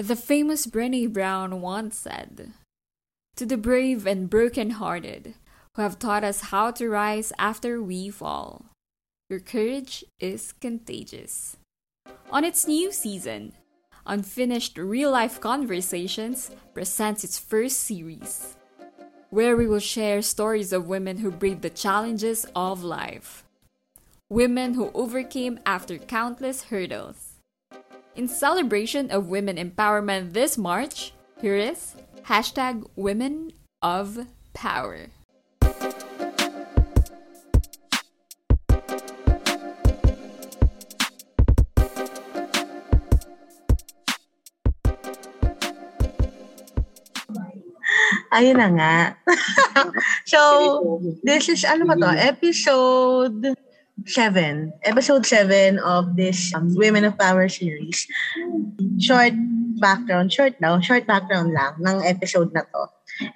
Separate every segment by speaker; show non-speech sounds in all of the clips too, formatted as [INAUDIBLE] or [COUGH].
Speaker 1: The famous Brene Brown once said, To the brave and broken-hearted, who have taught us how to rise after we fall, your courage is contagious. On its new season, Unfinished Real Life Conversations presents its first series, where we will share stories of women who braved the challenges of life, women who overcame after countless hurdles in celebration of women empowerment this March, here is hashtag Women of Power.
Speaker 2: Ayun na nga. [LAUGHS] so, this is, ano ba to? Mm-hmm. Episode seven, episode seven of this um, Women of Power series. Short background, short daw, short background lang ng episode na to.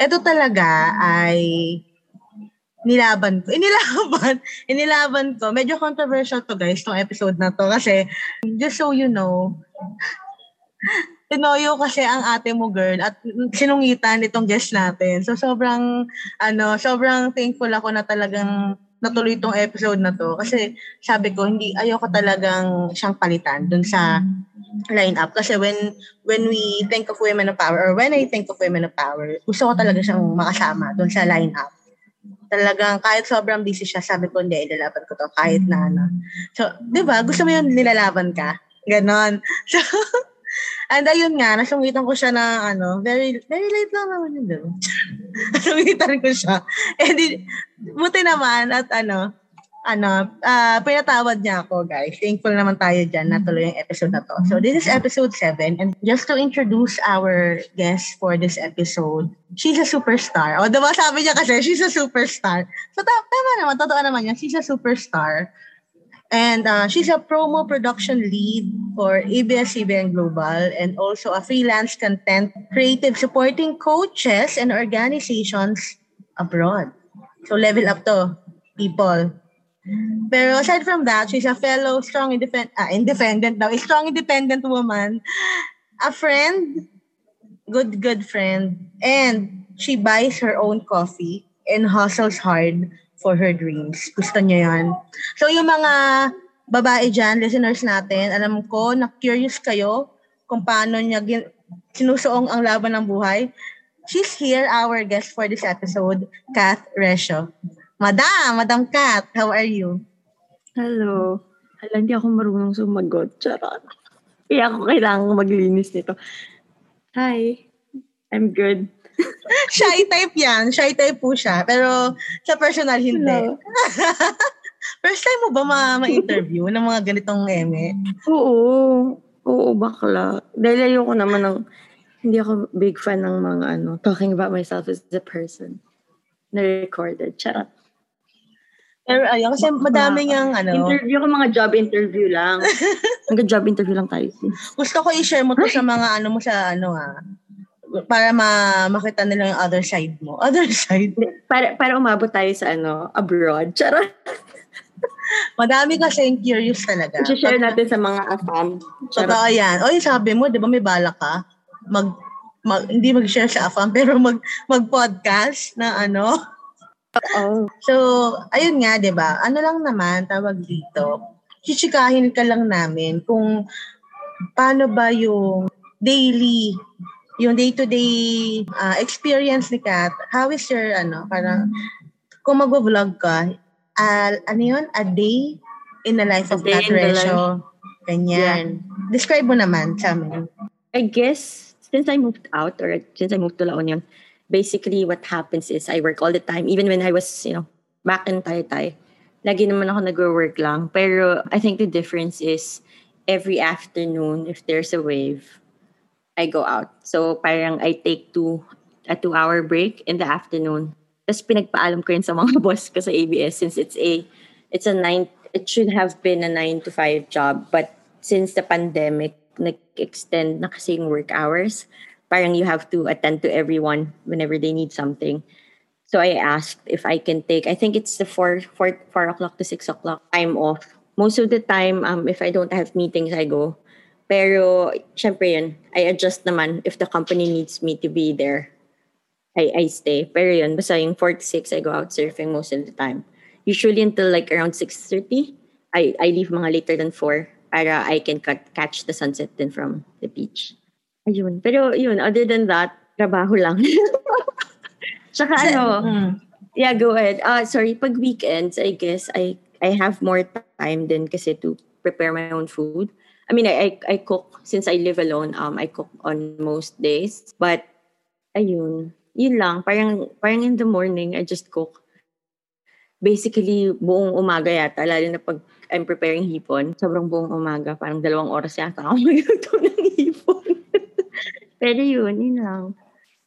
Speaker 2: Ito talaga ay nilaban ko. [LAUGHS] Inilaban, inilaban ko. Medyo controversial to guys, tong episode na to. Kasi, just so you know, [LAUGHS] tinoyo kasi ang ate mo girl at sinungitan itong guest natin. So sobrang ano, sobrang thankful ako na talagang natuloy itong episode na to kasi sabi ko hindi ayoko talagang siyang palitan dun sa lineup kasi when when we think of women of power or when I think of women of power gusto ko talaga siyang makasama dun sa lineup talagang kahit sobrang busy siya sabi ko hindi ilalaban ko to kahit na ano. So di ba? Gusto mo yun nilalaban ka? Ganon. [LAUGHS] So And ayun nga, nasungitan ko siya na ano, very very late lang naman yun. Diba? [LAUGHS] nasungitan ko siya. Eh di, buti naman at ano, ano, uh, pinatawad niya ako, guys. Thankful naman tayo dyan na tuloy yung episode na to. So, this is episode 7. And just to introduce our guest for this episode, she's a superstar. O, diba sabi niya kasi, she's a superstar. So, tama naman, totoo naman yan. She's a superstar. And uh, she's a promo production lead for ABS-CBN Global and also a freelance content creative supporting coaches and organizations abroad. So level up to people. Pero aside from that, she's a fellow strong independent, ah, independent daw, a strong independent woman, a friend, good, good friend, and she buys her own coffee and hustles hard for her dreams. Gusto niya yan. So yung mga babae dyan, listeners natin, alam ko na curious kayo kung paano niya gin- sinusuong ang laban ng buhay. She's here, our guest for this episode, Kath Resho. Madam, Madam Kath, how are you?
Speaker 3: Hello. Hala, hindi ako marunong sumagot. Charot. Kaya ako kailangan maglinis nito. Hi. I'm good. [LAUGHS]
Speaker 2: shy type yan. Shy type po siya. Pero sa personal, hindi. [LAUGHS] First time mo ba ma- ma-interview ng mga ganitong eme?
Speaker 3: Oo. Oo, bakla. Dahil ayoko naman ng, hindi ako big fan ng mga ano, talking about myself as a person na recorded. Charot.
Speaker 2: Pero ayun, kasi madami niyang ano.
Speaker 3: Interview ko mga job interview lang. [LAUGHS] Hanggang job interview lang tayo.
Speaker 2: Gusto ko i-share mo to sa mga ano mo sa ano ah para ma makita nila yung other side mo. [LAUGHS] Other side?
Speaker 3: Para, para umabot tayo sa ano, abroad. Charot.
Speaker 2: Madami kasi yung curious talaga.
Speaker 3: I-share natin sa mga afam.
Speaker 2: Totoo yan. O yung sabi mo, di ba may balak ka? Mag, mag, hindi mag-share sa afam, [LAUGHS] pero mag, mag-podcast na ano.
Speaker 3: Oo.
Speaker 2: So, ayun nga, di ba? Ano lang naman, tawag dito, chichikahin ka lang namin kung paano ba yung daily yung day-to-day uh, experience ni Kat, how is your, ano, parang, kung mag-vlog ka, uh, ano yun, a day in the life of Kat Resho. Ganyan. Yeah. Describe mo naman sa amin.
Speaker 3: I guess, since I moved out, or since I moved to La Union, basically what happens is I work all the time. Even when I was, you know, back in Taytay, lagi naman ako nag-work lang. Pero I think the difference is every afternoon, if there's a wave, I go out. So parang I take two, a two-hour break in the afternoon. Tapos pinagpaalam ko yun sa mga [LAUGHS] boss ko sa ABS since it's a, it's a nine, it should have been a nine to five job. But since the pandemic, nag-extend na kasi yung work hours. Parang you have to attend to everyone whenever they need something. So I asked if I can take, I think it's the 4, 4, 4 o'clock to 6 o'clock time off. Most of the time, um, if I don't have meetings, I go Pero, syempre yun, I adjust naman if the company needs me to be there. I, I stay. Pero yun, basta yung 4 to 6, I go out surfing most of the time. Usually until like around 6.30, I, I leave mga later than 4 para I can cut, catch the sunset then from the beach. Ayun. Pero yun, other than that, trabaho lang. [LAUGHS] Tsaka ano,
Speaker 2: Mm.
Speaker 3: yeah, go ahead. Uh, sorry, pag weekends, I guess, I I have more time din kasi to prepare my own food. I mean, I, I, I cook, since I live alone, um, I cook on most days. But, ayun, yun lang. Parang, parang in the morning, I just cook. Basically, buong umaga yata, lalo na pag I'm preparing hipon, sobrang buong umaga, parang dalawang oras yata ako [LAUGHS] magluto ng hipon. [LAUGHS] Pero yun, yun lang.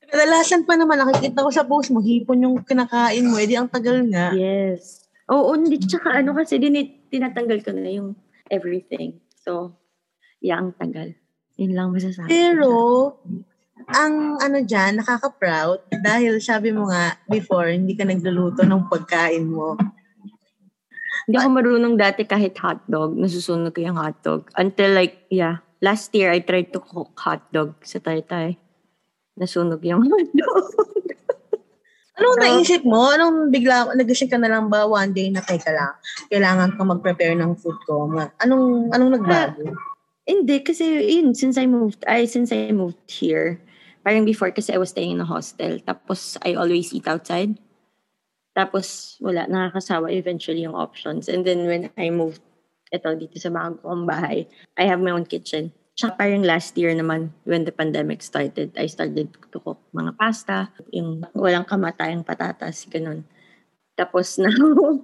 Speaker 2: Kadalasan pa naman, nakikita ko sa post mo, hipon yung kinakain mo, edi ang tagal nga.
Speaker 3: Yes. Oo, hindi. Tsaka ano kasi, din, tinatanggal ko na yung everything. So, yeah, ang tagal. Yun lang masasabi.
Speaker 2: Pero, ang ano dyan, nakaka-proud dahil sabi mo nga before, hindi ka nagluluto ng pagkain mo.
Speaker 3: Hindi ako marunong dati kahit hotdog. Nasusunod ko yung hotdog. Until like, yeah. Last year, I tried to cook hotdog sa Taytay. Nasunog yung [LAUGHS] hotdog.
Speaker 2: Anong
Speaker 3: So-
Speaker 2: naisip mo? Anong bigla, nagising ka na lang ba one day na teka lang, kailangan ka mag-prepare ng food ko? Anong, anong nagbago?
Speaker 3: Hindi, kasi yun, since I moved, I since I moved here, parang before kasi I was staying in a hostel. Tapos I always eat outside. Tapos wala, nakakasawa eventually yung options. And then when I moved ito dito sa bago kong bahay, I have my own kitchen. Tsaka parang last year naman, when the pandemic started, I started to cook mga pasta, yung walang kamatayang patatas, ganun. Tapos [LAUGHS] now,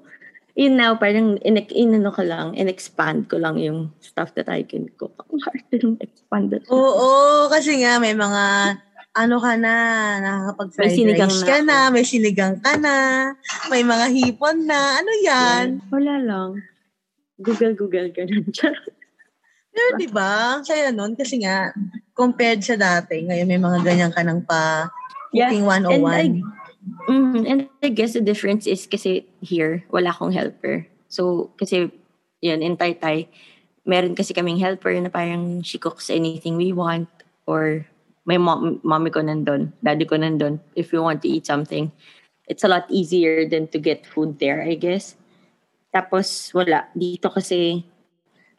Speaker 3: yun now, parang in, inano ko lang, in-expand ko lang yung stuff that I can cook. Ang hard ng expand that.
Speaker 2: Oo, kasi nga may mga ano ka na, nakakapag-fried rice
Speaker 3: na
Speaker 2: ka
Speaker 3: ako.
Speaker 2: na, may sinigang ka na, may mga hipon na, ano yan?
Speaker 3: Wala lang. Google-google ka na. [LAUGHS]
Speaker 2: Pero di ba, saya nun kasi nga, compared sa dati, ngayon may mga ganyan ka ng pa
Speaker 3: Yeah,
Speaker 2: cooking
Speaker 3: and
Speaker 2: 101.
Speaker 3: I, Mhm, and I guess the difference is kasi here, wala akong helper. So, kasi, yun, in Taytay, meron kasi kaming helper na parang she cooks anything we want or may mom, mommy ko nandun, daddy ko nandun. If we want to eat something, it's a lot easier than to get food there, I guess. Tapos, wala. Dito kasi,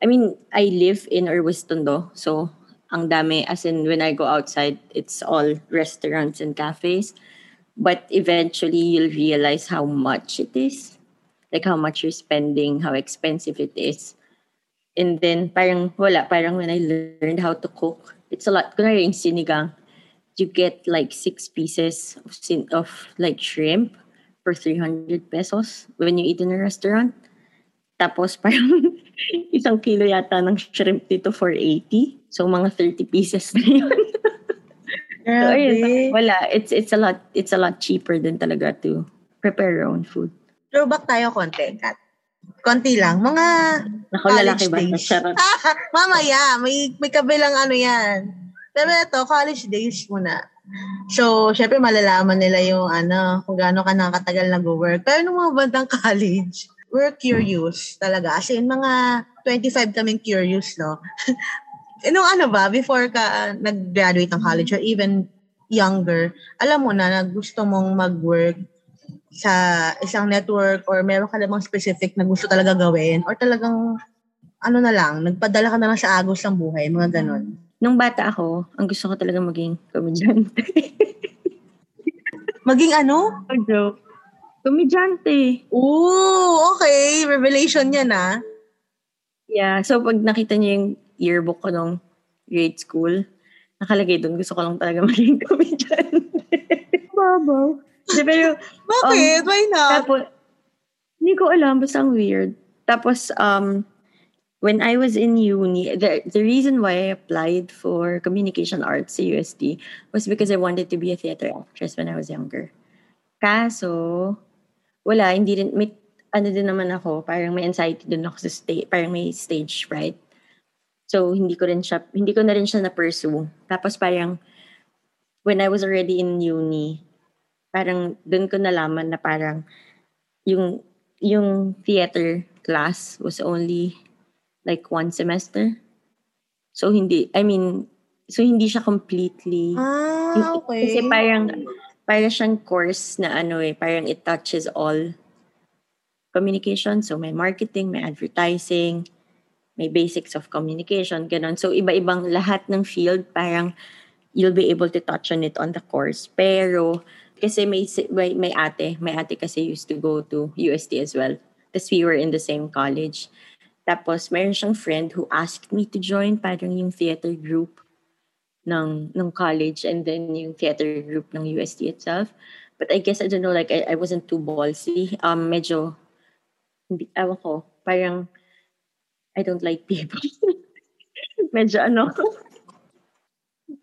Speaker 3: I mean, I live in Urwistondo. So, ang dami, as in, when I go outside, it's all restaurants and cafes. But eventually, you'll realize how much it is. Like, how much you're spending, how expensive it is. And then, parang wala. Parang when I learned how to cook, it's a lot. Kunwari sinigang, you get like six pieces of, sin- of like shrimp for 300 pesos when you eat in a restaurant. Tapos [LAUGHS] parang isang kilo yata ng shrimp dito for 80. So mga 30 pieces na yun. So ayun, wala. It's it's a lot it's a lot cheaper than talaga to prepare your own food.
Speaker 2: Throwback tayo konti, Kat. Konti lang. Mga
Speaker 3: Nako
Speaker 2: College
Speaker 3: lalaki ba?
Speaker 2: days.
Speaker 3: Charot. [LAUGHS]
Speaker 2: mamaya, may, may kabilang ano yan. Pero ito, college days muna. So, syempre malalaman nila yung ano, kung gaano ka nakatagal nag-work. Pero nung mga bandang [LAUGHS] college, we're curious talaga. As in, mga 25 kaming curious, no? [LAUGHS] Nung ano ba, before ka uh, nag-graduate ng college or even younger, alam mo na na gusto mong mag-work sa isang network or meron ka namang specific na gusto talaga gawin or talagang ano na lang, nagpadala ka na lang sa agos ng buhay, mga ganon.
Speaker 3: Nung bata ako, ang gusto ko talaga maging komedyante. [LAUGHS]
Speaker 2: Maging ano?
Speaker 3: A joke. Komedyante.
Speaker 2: Ooh, okay. Revelation yan ah.
Speaker 3: Yeah, so pag nakita niyo yung yearbook ko nung grade school, nakalagay doon, gusto ko lang talaga [LAUGHS] maging komedyante. Babaw. Pero,
Speaker 2: Bakit? Why not?
Speaker 3: tapos, hindi ko alam, basta ang weird. Tapos, um, when I was in uni, the, the reason why I applied for communication arts sa USD was because I wanted to be a theater actress when I was younger. Kaso, wala, hindi rin, may, ano din naman ako, parang may anxiety din ako sa stage, parang may stage fright. So, hindi ko rin siya, hindi ko na rin siya na-pursue. Tapos parang, when I was already in uni, parang doon ko nalaman na parang yung yung theater class was only like one semester. So hindi, I mean, so hindi siya completely,
Speaker 2: Ah, okay.
Speaker 3: kasi parang, parang siyang course na ano eh, parang it touches all communication. So may marketing, may advertising, may basics of communication, ganun. So iba-ibang lahat ng field, parang you'll be able to touch on it on the course. Pero kasi may, may, may ate, may ate kasi used to go to UST as well. Tapos we were in the same college. Tapos mayroon siyang friend who asked me to join parang yung theater group ng ng college and then yung theater group ng UST itself. But I guess I don't know like I, I wasn't too ballsy. Um medyo hindi ewan ko, parang I don't like people. [LAUGHS] medyo ano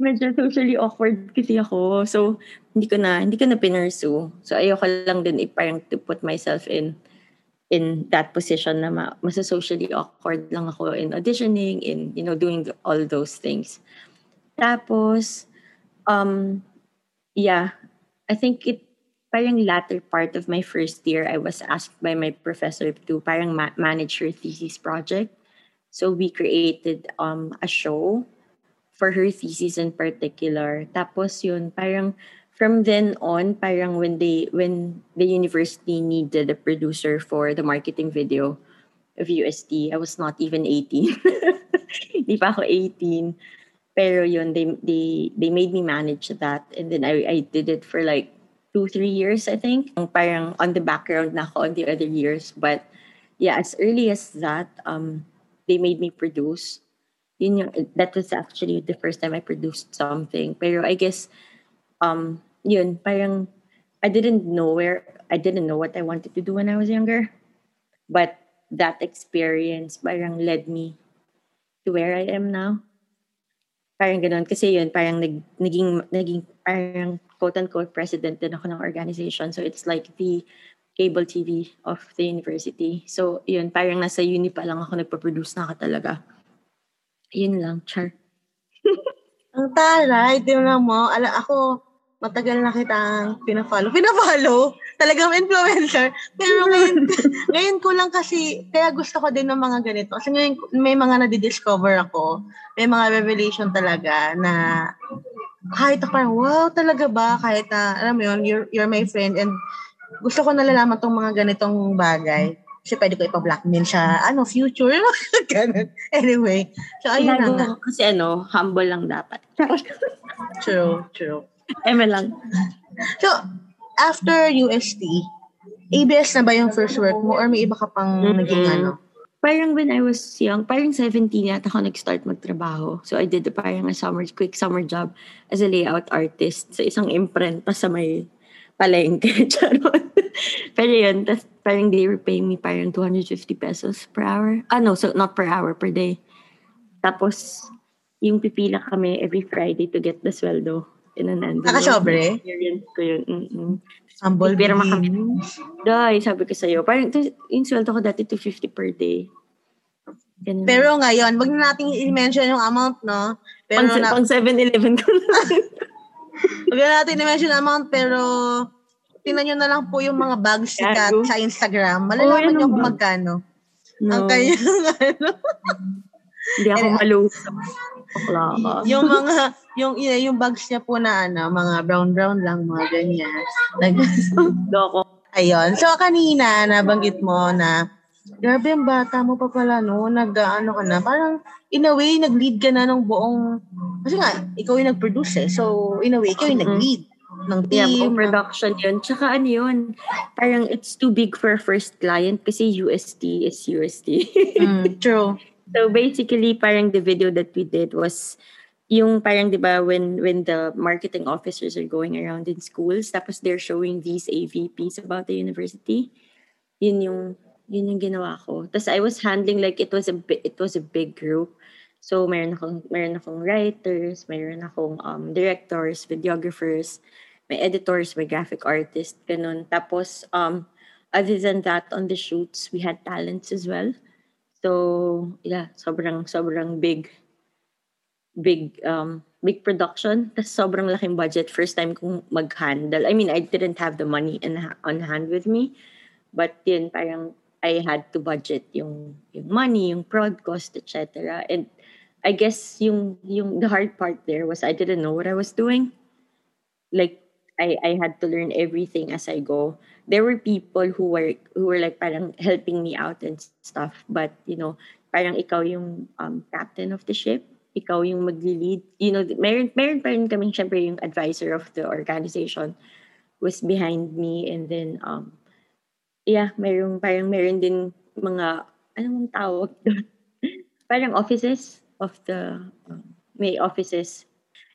Speaker 3: medyo socially awkward kasi ako. So hindi ko na hindi ko na pinursu. So ayoko lang din parang to put myself in in that position na ma, mas socially awkward lang ako in auditioning, in, you know, doing all those things. Tapos, um, yeah, I think it, parang latter part of my first year, I was asked by my professor to parang ma- manage her thesis project. So we created um, a show for her thesis in particular. Tapos yun, parang from then on, parang when they when the university needed a producer for the marketing video of UST, I was not even 18. [LAUGHS] Hindi pa ako 18. Pero yun, they, they, they made me manage that. And then I, I did it for like two, three years, I think. Parang on the background na ako on the other years. But yeah, as early as that, um, they made me produce. Yun yung, that was actually the first time I produced something. Pero I guess, um, yun, parang I didn't know where, I didn't know what I wanted to do when I was younger. But that experience parang led me to where I am now. Parang ganun. Kasi yun, parang nag, naging, naging parang quote-unquote president din ako ng organization. So it's like the cable TV of the university. So yun, parang nasa uni pa lang ako nagpa-produce na ako talaga. Yun lang, char. [LAUGHS]
Speaker 2: Ang taray, tingnan mo, ala ako, matagal na kitang pinafollow. Pinafollow? Talagang influencer. Pero [LAUGHS] ngayon, ngayon ko lang kasi, kaya gusto ko din ng mga ganito. Kasi ngayon, may mga nadidiscover ako. May mga revelation talaga na kahit ako parang, wow, talaga ba? Kahit na, alam mo yun, you're, you're my friend and gusto ko nalalaman tong mga ganitong bagay. Kasi pwede ko ipa-blackmail siya, ano, future, [LAUGHS] ganun. Anyway, so ayun na nga.
Speaker 3: Kasi ano, humble lang dapat. [LAUGHS]
Speaker 2: True, true.
Speaker 3: Eme lang.
Speaker 2: So, after UST, ABS na ba yung first work mo or may iba ka pang
Speaker 3: Mm-mm.
Speaker 2: naging ano?
Speaker 3: Parang when I was young, parang 17 yata ako nag-start magtrabaho. So I did parang a summer, quick summer job as a layout artist sa isang imprenta sa may palengke. [LAUGHS] Charot. Pero yun, tas parang they were paying me parang 250 pesos per hour. Ah, no, so not per hour, per day. Tapos, yung pipila kami every Friday to get the sweldo in an envelope.
Speaker 2: Nakasobre?
Speaker 3: Experience ko yun. Mm-mm.
Speaker 2: Humble
Speaker 3: Pero
Speaker 2: beginnings.
Speaker 3: Dahil, sabi ko sa'yo, parang yung sweldo ko dati 250 per day. Ganun.
Speaker 2: Pero ngayon, wag na natin i-mention yung amount, no? Pero
Speaker 3: pang,
Speaker 2: na,
Speaker 3: pang 7-Eleven ko na. [LAUGHS]
Speaker 2: wag na natin i-mention amount, pero tingnan nyo na lang po yung mga bags ni Kat sa Instagram.
Speaker 3: Oh,
Speaker 2: Malalaman
Speaker 3: yan
Speaker 2: nyo kung
Speaker 3: bag.
Speaker 2: magkano.
Speaker 3: no,
Speaker 2: Ang kanyang, [LAUGHS] ano,
Speaker 3: hindi ako ka.
Speaker 2: yung mga, yung, yun, yung bags niya po na, ano, mga brown-brown lang, mga ganyan. Nag, [LAUGHS]
Speaker 3: Loko.
Speaker 2: Ayun. So, kanina, nabanggit mo na, grabe ang bata mo pa pala, no? Nag-ano ka na. Parang, in a way, nag-lead ka na ng buong, kasi nga, ikaw yung nag-produce eh. So, in a way, ikaw yung
Speaker 3: Mhm.
Speaker 2: nag-lead ng
Speaker 3: Yeah,
Speaker 2: team.
Speaker 3: buong production yun. Tsaka ano yun, parang it's too big for first client kasi UST is UST.
Speaker 2: Mm, true. [LAUGHS]
Speaker 3: So basically, parang the video that we did was yung parang 'di ba when when the marketing officers are going around in schools tapos they're showing these AVPs about the university. Yun yung yun yung ginawa ko. Tapos I was handling like it was a it was a big group. So meron akong meron akong writers, meron akong um directors, videographers, may editors, may graphic artist, ganun. Tapos um other than that on the shoots, we had talents as well. So, yeah, sobrang sobrang big big um big production. Tapos sobrang laking budget. First time kong mag-handle. I mean, I didn't have the money in, on hand with me. But yun, parang I had to budget yung, yung money, yung prod cost, etc. And I guess yung yung the hard part there was I didn't know what I was doing. Like I I had to learn everything as I go. There were people who were who were like parang helping me out and stuff, but you know, parang ikaw yung um, captain of the ship, ikaw yung magli-lead. You know, meron meron pa rin kaming syempre yung advisor of the organization was behind me and then um yeah, meron parang meron din mga anong tawag doon? [LAUGHS] parang offices of the um, may offices.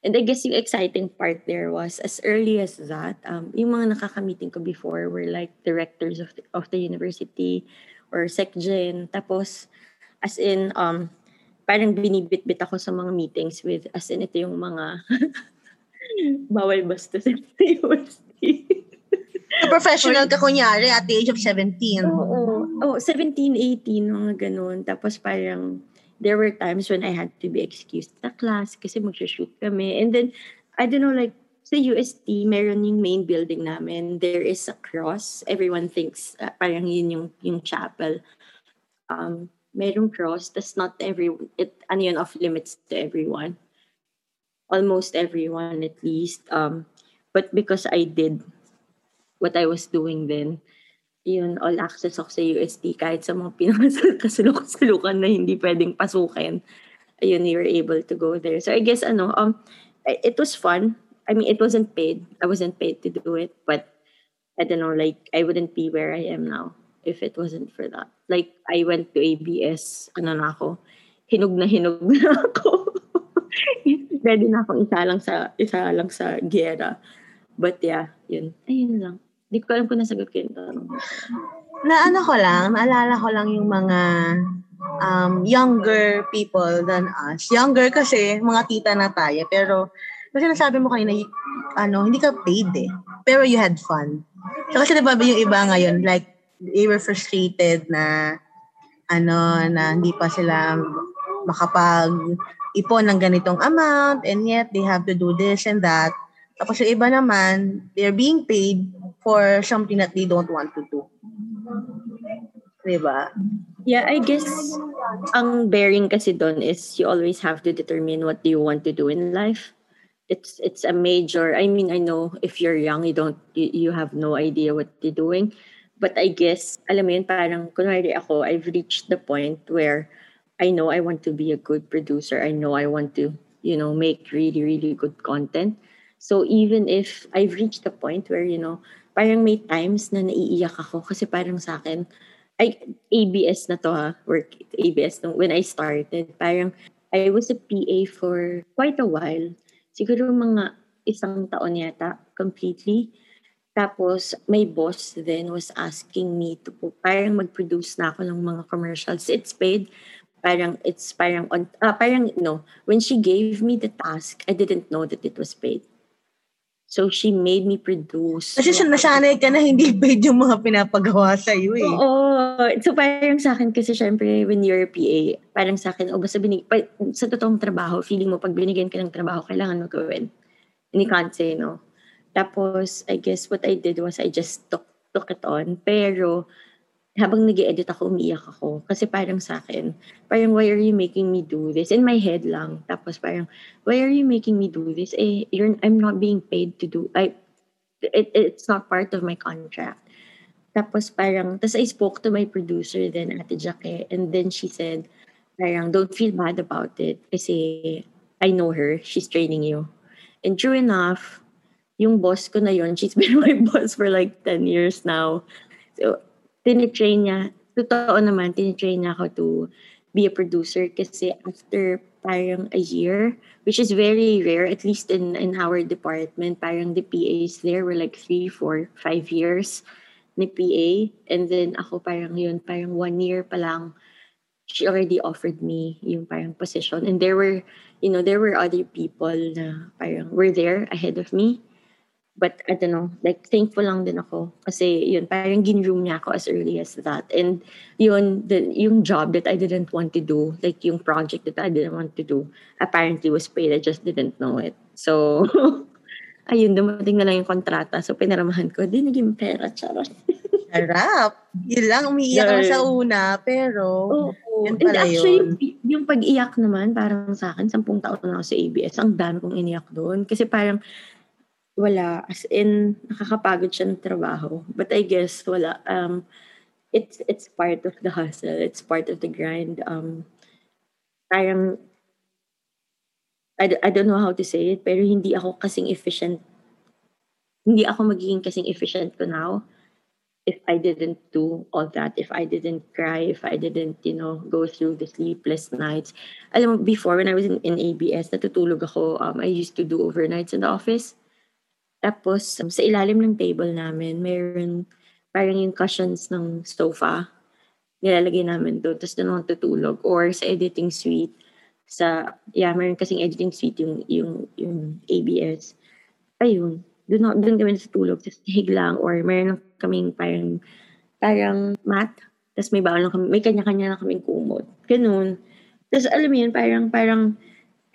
Speaker 3: And I guess yung exciting part there was as early as that, um, yung mga nakakamiting ko before were like directors of the, of the university or secgen. Tapos, as in, um, parang binibit-bit ako sa mga meetings with, as in ito yung mga [LAUGHS] bawal basta sa [LAUGHS] UST.
Speaker 2: professional ka kunyari at the age of 17.
Speaker 3: Oo. Oh, 17, 18, mga ganun. Tapos parang, there were times when I had to be excused sa class kasi mag-shoot kami. And then, I don't know, like, sa UST, meron yung main building namin. There is a cross. Everyone thinks uh, parang yun yung, yung chapel. Um, meron cross. That's not every, it, ano yun, off limits to everyone. Almost everyone at least. Um, but because I did what I was doing then, yun, all access ako sa UST kahit sa mga pinakasulok-sulukan [LAUGHS] na hindi pwedeng pasukin. Ayun, you were able to go there. So I guess, ano, um, it was fun. I mean, it wasn't paid. I wasn't paid to do it, but I don't know, like, I wouldn't be where I am now if it wasn't for that. Like, I went to ABS, ano na ako, hinog na hinog [LAUGHS] na ako. Ready na akong isa lang sa, isa lang sa gera. But yeah, yun. Ayun lang. Hindi ko alam kung nasagot ko yung tanong.
Speaker 2: Na ano ko lang, naalala ko lang yung mga um, younger people than us. Younger kasi, mga tita na tayo. Pero, kasi nasabi mo kanina, ano, hindi ka paid eh. Pero you had fun. So, kasi diba yung iba ngayon, like, they were frustrated na, ano, na hindi pa sila makapag ipon ng ganitong amount and yet they have to do this and that. Tapos yung iba naman, they're being paid for something that they don't want to do. Diba?
Speaker 3: Yeah, I guess ang bearing kasi doon is you always have to determine what do you want to do in life. It's it's a major. I mean, I know if you're young, you don't you, you have no idea what you're doing. But I guess, alam mo yun, parang kunwari ako, I've reached the point where I know I want to be a good producer. I know I want to, you know, make really, really good content. So even if I've reached the point where, you know, parang may times na naiiyak ako kasi parang sa akin, ay, ABS na to ha, work ABS no, when I started, parang I was a PA for quite a while. Siguro mga isang taon yata, completely. Tapos, my boss then was asking me to po, parang mag-produce na ako ng mga commercials. It's paid. Parang, it's parang, on, uh, parang, no. When she gave me the task, I didn't know that it was paid. So she made me produce.
Speaker 2: Kasi siya nasanay ka na hindi paid yung mga pinapagawa sa iyo eh.
Speaker 3: Oo. So parang sa akin kasi syempre when you're a PA, parang sa akin, o oh, basta binig, pa, sa totoong trabaho, feeling mo pag binigyan ka ng trabaho, kailangan mo gawin. And you can't say no. Tapos, I guess what I did was I just took, took it on. Pero, habang nag edit ako, umiiyak ako. Kasi parang sa akin, parang why are you making me do this? In my head lang. Tapos parang, why are you making me do this? Eh, you're, I'm not being paid to do, I, it, it's not part of my contract. Tapos parang, tapos I spoke to my producer then, Ate Jacque, and then she said, parang, don't feel bad about it kasi I know her, she's training you. And true enough, yung boss ko na yon, she's [LAUGHS] been my boss for like 10 years now. So, tinitrain niya, totoo naman, tinitrain niya ako to be a producer kasi after parang a year, which is very rare, at least in, in our department, parang the PAs there were like three, four, five years ni PA. And then ako parang yun, parang one year pa lang, she already offered me yung parang position. And there were, you know, there were other people na parang were there ahead of me. But I don't know, like thankful lang din ako kasi yun, parang ginroom niya ako as early as that. And yun, the, yung job that I didn't want to do, like yung project that I didn't want to do, apparently was paid. I just didn't know it. So, [LAUGHS] ayun, dumating na lang yung kontrata. So, pinaramahan ko, di naging pera, charot. [LAUGHS]
Speaker 2: Harap. Yun lang, umiiyak lang sa una, pero
Speaker 3: Oo.
Speaker 2: yun
Speaker 3: And actually,
Speaker 2: yun.
Speaker 3: yung pag-iyak naman, parang sa akin, sampung taon na ako sa ABS, ang dami kong iniyak doon. Kasi parang, wala, as in, nakakapagod siya ng trabaho. But I guess, wala, um, it's, it's part of the hustle, it's part of the grind. Um, parang, I, I don't know how to say it, pero hindi ako kasing efficient, hindi ako magiging kasing efficient ko now if I didn't do all that, if I didn't cry, if I didn't, you know, go through the sleepless nights. Alam mo, before, when I was in, in ABS, natutulog ako, um, I used to do overnights in the office. Tapos, um, sa ilalim ng table namin, mayroon parang yung cushions ng sofa, nilalagay namin doon, tapos doon ako tutulog. Or sa editing suite, sa, yeah, mayroon kasing editing suite yung, yung, yung ABS. Ayun, doon, doon kami natutulog, tapos hig lang, or mayroon lang kaming parang, parang mat, tapos may bawal lang kami, may kanya-kanya na kaming kumot. Ganun. Tapos alam mo yun, parang, parang,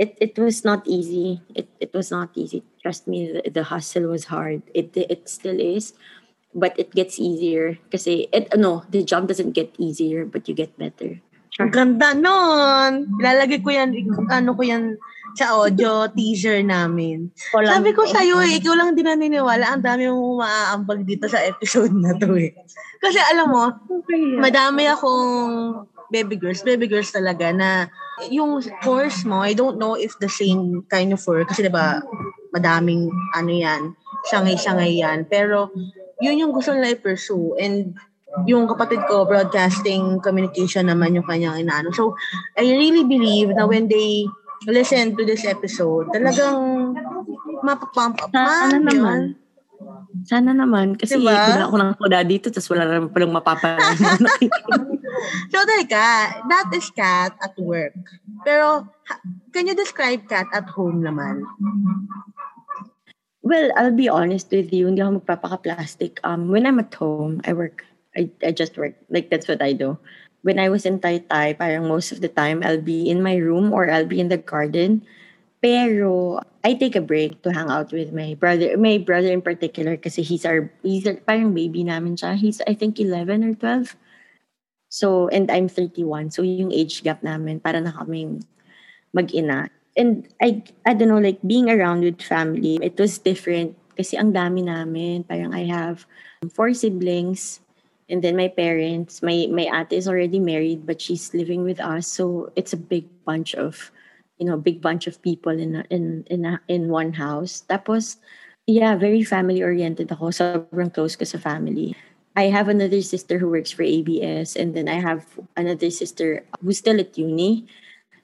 Speaker 3: it, it was not easy. It, it was not easy. Trust me, the, the hustle was hard. It, it still is. But it gets easier. Kasi, it, no, the job doesn't get easier, but you get better.
Speaker 2: Ang ganda nun. Ilalagay ko yan, ano ko yan sa audio teaser namin. Sabi ko sa'yo eh, ikaw lang din naniniwala. Ang dami mong maaambag dito sa episode na to eh. Kasi alam mo, madami akong baby girls, baby girls talaga na yung course mo, I don't know if the same kind of work. Kasi diba, madaming ano yan, sangay-sangay yan. Pero yun yung gusto nila i-pursue. And yung kapatid ko, broadcasting communication naman yung kanyang inaano. So, I really believe na when they listen to this episode, talagang mapapump up
Speaker 3: Sana
Speaker 2: man
Speaker 3: naman. Sana naman. Kasi
Speaker 2: Diba?
Speaker 3: wala ako ng kuda dito, tapos wala naman palang na nakikinig. [LAUGHS]
Speaker 2: So, teka, that is cat at work. Pero, can you describe cat at home naman?
Speaker 3: Well, I'll be honest with you, hindi ako magpapaka-plastic. Um, when I'm at home, I work. I, I just work. Like, that's what I do. When I was in Taytay, parang most of the time, I'll be in my room or I'll be in the garden. Pero, I take a break to hang out with my brother. My brother in particular, kasi he's our, he's our, parang baby namin siya. He's, I think, 11 or 12. So, and I'm 31. So, yung age gap namin, para na kaming mag-ina. And I, I don't know, like being around with family, it was different kasi ang dami namin. Parang I have four siblings and then my parents, my, my ate is already married but she's living with us. So it's a big bunch of, you know, big bunch of people in in in a, in one house. Tapos, yeah, very family oriented ako. Sobrang close ko sa family. I have another sister who works for ABS and then I have another sister who's still at uni.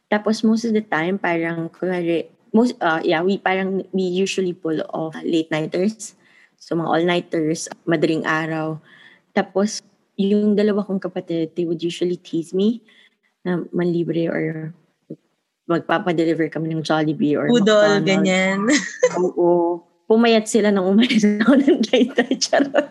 Speaker 3: Tapos most of the time, parang, kunwari, most, uh, yeah, we parang, we usually pull off late nighters. So mga all-nighters, madaling araw. Tapos, yung dalawa kong kapatid, they would usually tease me na manlibre or magpapadeliver kami ng Jollibee or
Speaker 2: Udol,
Speaker 3: McDonald's.
Speaker 2: ganyan. [LAUGHS]
Speaker 3: Oo. Pumayat sila nang umalis [LAUGHS] ako ng daytime. Charot.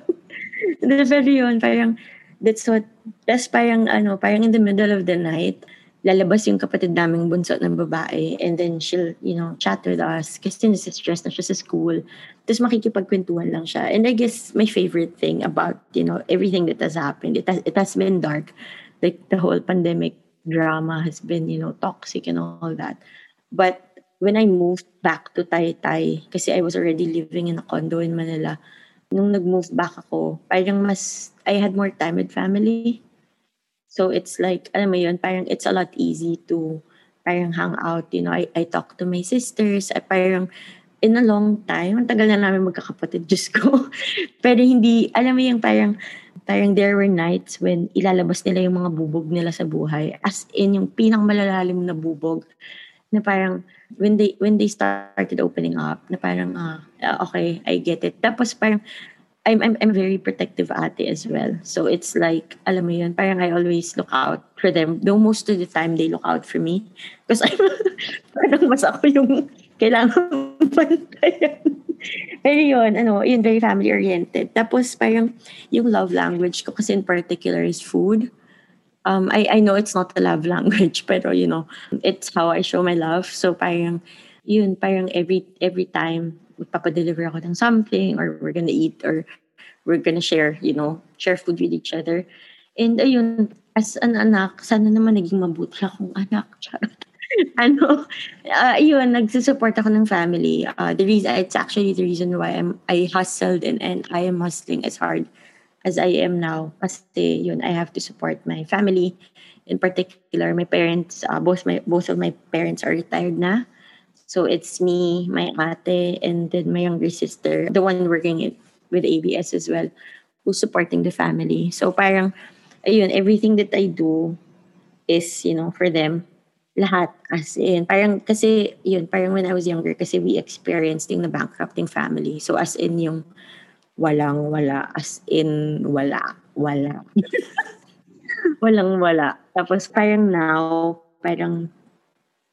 Speaker 3: Pero yun, parang, that's what, that's parang, ano, parang in the middle of the night, lalabas yung kapatid naming bunso ng babae and then she'll, you know, chat with us kasi nasa-stress na siya sa school. Tapos makikipagkwentuhan lang siya. And I guess my favorite thing about, you know, everything that has happened, it has, it has been dark. Like the whole pandemic drama has been, you know, toxic and all that. But when I moved back to Taytay, kasi I was already living in a condo in Manila, nung nag-move back ako, parang mas, I had more time with family. So it's like, alam mo yun, parang it's a lot easy to parang hang out. You know, I, I talk to my sisters. I parang, in a long time, ang tagal na namin magkakapatid, [LAUGHS] Diyos ko. Pero hindi, alam mo yung parang, parang there were nights when ilalabas nila yung mga bubog nila sa buhay. As in, yung pinang malalalim na bubog na parang when they when they started opening up na parang ah, okay I get it. Tapos parang I'm, I'm I'm very protective ate as well. So it's like alam mo yun parang I always look out for them. Though most of the time they look out for me. [LAUGHS] Because I'm [LAUGHS] parang mas ako yung kailangan [LAUGHS] bantayan pero yun ano yun very family oriented tapos parang yung love language ko kasi in particular is food um, I, I know it's not a love [LAUGHS] language, pero you know, it's how I show my love. So parang, yun, parang every every time magpapadeliver ako ng something or we're gonna eat or we're gonna share, you know, share food with each other. And ayun, as an anak, sana naman naging mabuti akong anak. [LAUGHS] Charot. [LAUGHS] ano, uh, yun, nagsusupport ako ng family. Uh, the reason, it's actually the reason why I'm, I hustled and, and I am hustling as hard as I am now. Kasi yun, I have to support my family. In particular, my parents, uh, both my both of my parents are retired na. So it's me, my ate, and then my younger sister, the one working it with ABS as well, who's supporting the family. So parang, ayun, everything that I do is, you know, for them lahat as in parang kasi yun parang when I was younger kasi we experienced yung na bankrupting family. So as in yung walang wala as in wala wala. [LAUGHS] Walang wala. Tapos parang now parang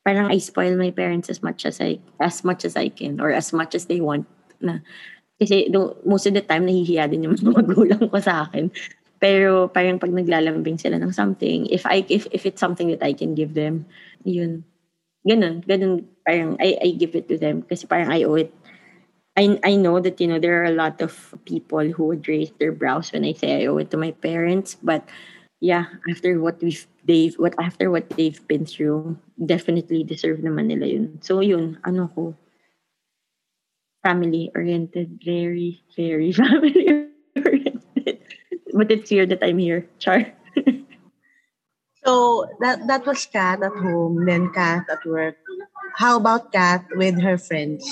Speaker 3: parang I spoil my parents as much as I as much as I can or as much as they want na. Kasi do, most of the time nahihiya din yung mga [LAUGHS] magulang ko sa akin pero parang pag naglalambing sila ng something if I if if it's something that I can give them yun. Ganun, ganun, parang I, I give it to them kasi parang I owe it. I, I know that, you know, there are a lot of people who would raise their brows when I say I owe it to my parents, but yeah, after what we've, they've, what, after what they've been through, definitely deserve naman nila yun. So yun, ano ko, family-oriented, very, very [LAUGHS] family-oriented. But it's here that I'm here, Char.
Speaker 2: So that that was Kat at home, then Kat at work. How about Kat with her friends?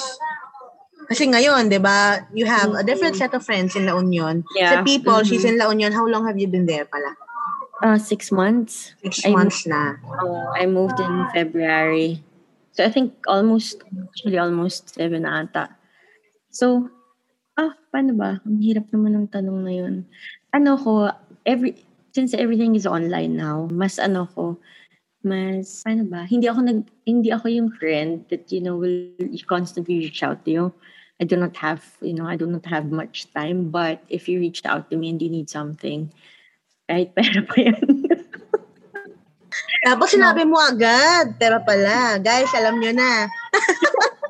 Speaker 2: Kasi ngayon, di ba, you have a different set of friends in La Union.
Speaker 3: Yeah.
Speaker 2: The people,
Speaker 3: Mhm.
Speaker 2: she's in La Union. How long have you been there pala?
Speaker 3: Uh, six months.
Speaker 2: Six
Speaker 3: I
Speaker 2: months na.
Speaker 3: Oh, I moved in February. So I think almost, actually almost seven ata. So, ah, paano ba? Ang hirap naman ng tanong na yun. Ano ko, every, since everything is online now, mas ano ko, mas, paano ba? Hindi ako nag, hindi ako yung friend that, you know, will constantly reach out to you. I do not have, you know, I do not have much time, but if you reached out to me and you need something, kahit pera pa yan.
Speaker 2: Tapos sinabi mo agad. Pero pala, guys, alam nyo na. [LAUGHS]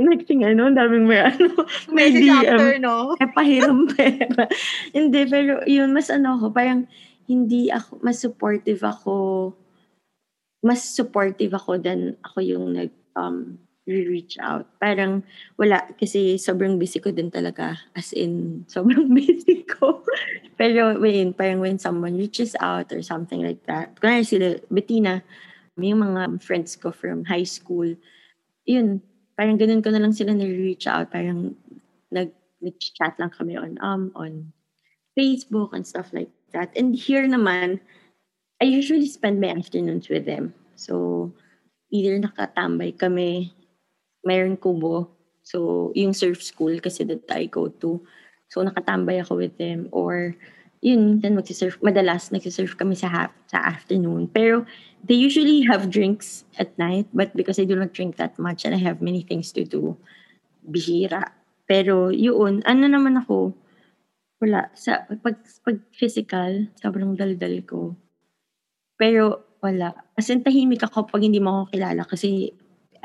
Speaker 3: Next thing, ano, ang daming may ano, may
Speaker 2: Message
Speaker 3: DM.
Speaker 2: after, no?
Speaker 3: Eh, pahiram [LAUGHS] pera. hindi, pero yun, mas ano ako, parang hindi ako, mas supportive ako, mas supportive ako than ako yung nag, um, reach out. Parang wala, kasi sobrang busy ko din talaga. As in, sobrang [LAUGHS] busy ko. pero when, parang when someone reaches out or something like that, kaya sila, Bettina, yung mga friends ko from high school, yun, parang ganun ko na lang sila na-reach out. Parang nag, nag-chat lang kami on, um, on Facebook and stuff like that. And here naman, I usually spend my afternoons with them. So, either nakatambay kami, mayroon kubo. So, yung surf school kasi that I go to. So, nakatambay ako with them. Or, yun, minsan magsisurf. Madalas, nagsisurf kami sa, ha- sa afternoon. Pero, they usually have drinks at night. But because I do not drink that much and I have many things to do, bihira. Pero, yun, ano naman ako, wala. Sa, pag, pag physical, sobrang daldal ko. Pero, wala. As in, tahimik ako pag hindi mo ako kilala kasi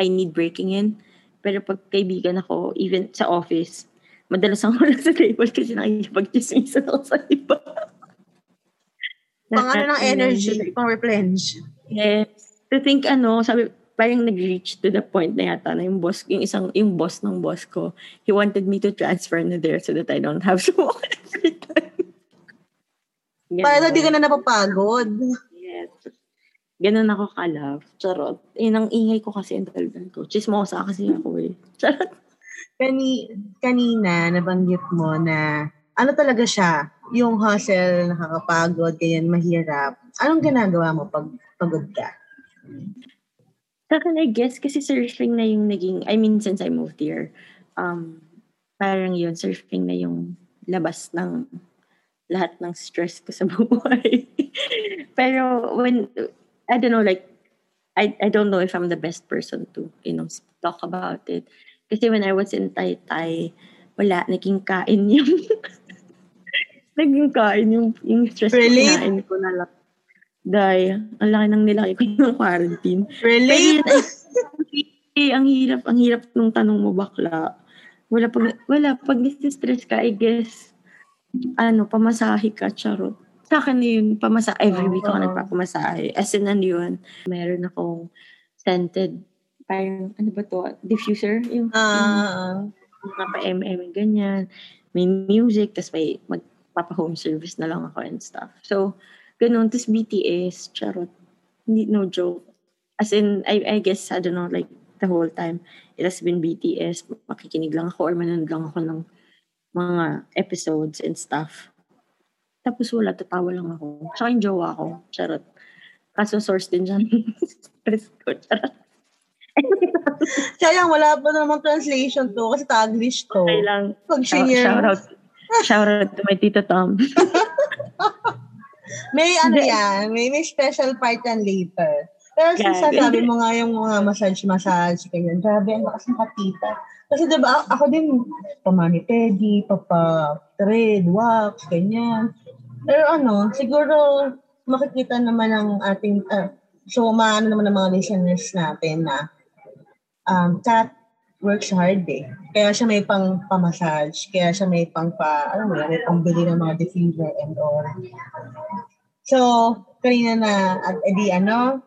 Speaker 3: I need breaking in. Pero pag kaibigan ako, even sa office, madalas ako lang sa table kasi nakikipag-chismisan ako [LAUGHS] sa iba.
Speaker 2: Pang ano ng energy, pang replenish.
Speaker 3: Yes. To think ano, sabi, parang nag-reach to the point na yata na yung boss, yung isang, yung boss ng boss ko, he wanted me to transfer na there so that I don't have [LAUGHS] to walk every time. Ganun.
Speaker 2: Para di ka na napapagod.
Speaker 3: Yes. Ganun ako ka-love. Charot. Yun ang ingay ko kasi yung daldal ko. Chismosa kasi ako eh. Charot.
Speaker 2: Kani, kanina, nabanggit mo na ano talaga siya, yung hustle, nakakapagod, ganyan, mahirap. Anong ginagawa mo pag pagod ka?
Speaker 3: Sa akin, I guess, kasi surfing na yung naging, I mean, since I moved here, um, parang yun, surfing na yung labas ng lahat ng stress ko sa [LAUGHS] buhay. Pero when, I don't know, like, I, I don't know if I'm the best person to, you know, talk about it. Kasi when I was in Taytay, wala, naging kain yung, [LAUGHS] naging kain yung, yung stress ko,
Speaker 2: Relate.
Speaker 3: kinain ko na lang. Dahil, ang laki ng nilaki ko ng quarantine. Pero
Speaker 2: Relate?
Speaker 3: yun, ay, ang hirap, ang hirap nung tanong mo bakla. Wala pag, wala, pag stress ka, I guess, ano, pamasahe ka, charot. Sa akin yung pamasa, every week ako nagpapamasahe. As in, ano yun, meron akong scented, parang, ano ba to, diffuser, yung,
Speaker 2: Ah,
Speaker 3: yung mga pa-MM, ganyan. May music, tas may magpapa-home service na lang ako and stuff. So, ganun. Tapos BTS, charot. Hindi, no joke. As in, I, I guess, I don't know, like, the whole time, it has been BTS. Makikinig lang ako or manonood lang ako ng mga episodes and stuff. Tapos wala, tatawa lang ako. Tsaka yung jowa ko, charot. Kaso source din dyan. [LAUGHS] Stress ko, charot. [LAUGHS]
Speaker 2: sayang, wala pa namang translation to kasi Taglish to.
Speaker 3: Okay lang.
Speaker 2: Pag
Speaker 3: Shout, shout out. Shout out to my tito Tom. [LAUGHS]
Speaker 2: may ano yan, may, may special part yan later. Pero
Speaker 3: Yeah.
Speaker 2: sasabi mo nga yung mga massage-massage, ganyan. Grabe, ang lakas ng katita. Kasi diba, ako din, pamani pedi, papa thread, wax, ganyan. Pero ano, siguro makikita naman ng ating, ah, so maano naman ng mga listeners natin na um, cat works hard eh. Kaya siya may pang pamassage, kaya siya may pang pa, ano mo may pambili ng mga diffuser and all. So, kanina na, at edi ano,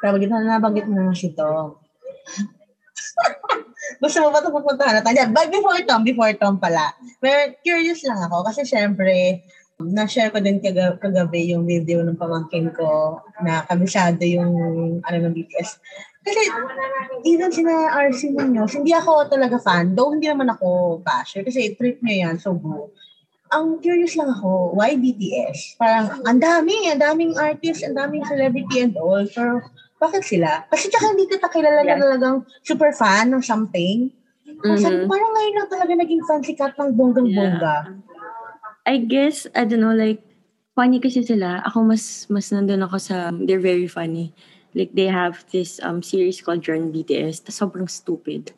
Speaker 2: tawag ito na nabanggit na si Tom. [LAUGHS] Gusto mo ba ito pupuntahan natin? Yeah, but before Tom, before Tom pala. Pero curious lang ako kasi syempre, na-share ko din kaga- kagabi yung video ng pamangkin ko na kabisado yung ano ng BTS. Kasi even sina RC Munoz, hindi ako talaga fan. Though hindi naman ako basher kasi trip niya yan, so go. Ang curious lang ako, why BTS? Parang ang dami, ang daming artist, ang daming celebrity and all. Pero bakit sila? Kasi tsaka hindi kita kilala na
Speaker 3: Yeah.
Speaker 2: talagang super fan ng something. Mm-hmm.
Speaker 3: Mhm.
Speaker 2: Parang ngayon lang talaga naging fan si Kat ng bonggang-bongga.
Speaker 3: I guess, I don't know, like, funny kasi sila. Ako mas, mas nandun ako sa, they're very funny. Like, they have this um series called Journey BTS. Tas sobrang stupid.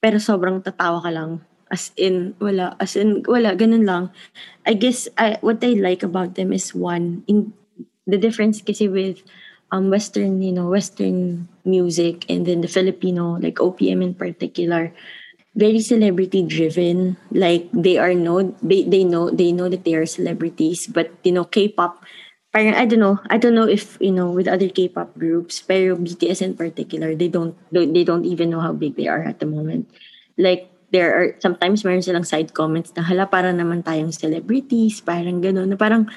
Speaker 3: Pero sobrang tatawa ka lang. As in, wala. As in, wala. Ganun lang. I guess, I, what I like about them is one, in the difference kasi with um Western, you know, Western music and then the Filipino, like OPM in particular, very celebrity driven like they are know they, they know they know that they are celebrities but you know k-pop parang i don't know. I don't know if you know with other k-pop groups pero bts in particular they don't they don't even know how big they are at the moment. Like there are sometimes meron silang side comments na hala para naman tayong celebrities parang gano'n na parang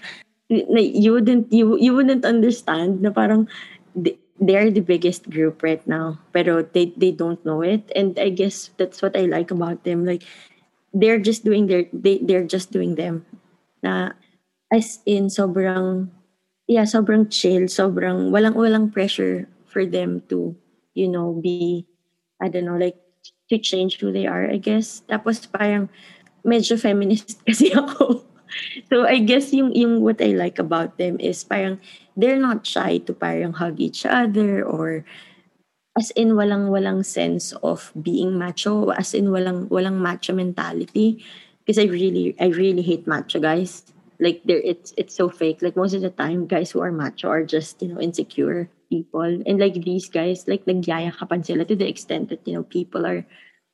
Speaker 3: na, you wouldn't you, you wouldn't understand na parang they, they're the biggest group right now pero they they don't know it. And i guess that's what i like about them. Like they're just doing their they they're just doing them. Na as in sobrang yeah sobrang chill. Sobrang walang walang pressure for them to you know be i don't know like to change who they are i guess. Tapos parang medyo feminist [LAUGHS] kasi ako. So I guess yung yung what I like about them is parang they're not shy to parang hug each other or as in walang walang sense of being macho as in walang walang macho mentality. Because I really I really hate macho guys like there it's it's so fake. Like most of the time guys who are macho are just you know insecure people. And like these guys like nagyayakapan sila to the extent that you know people are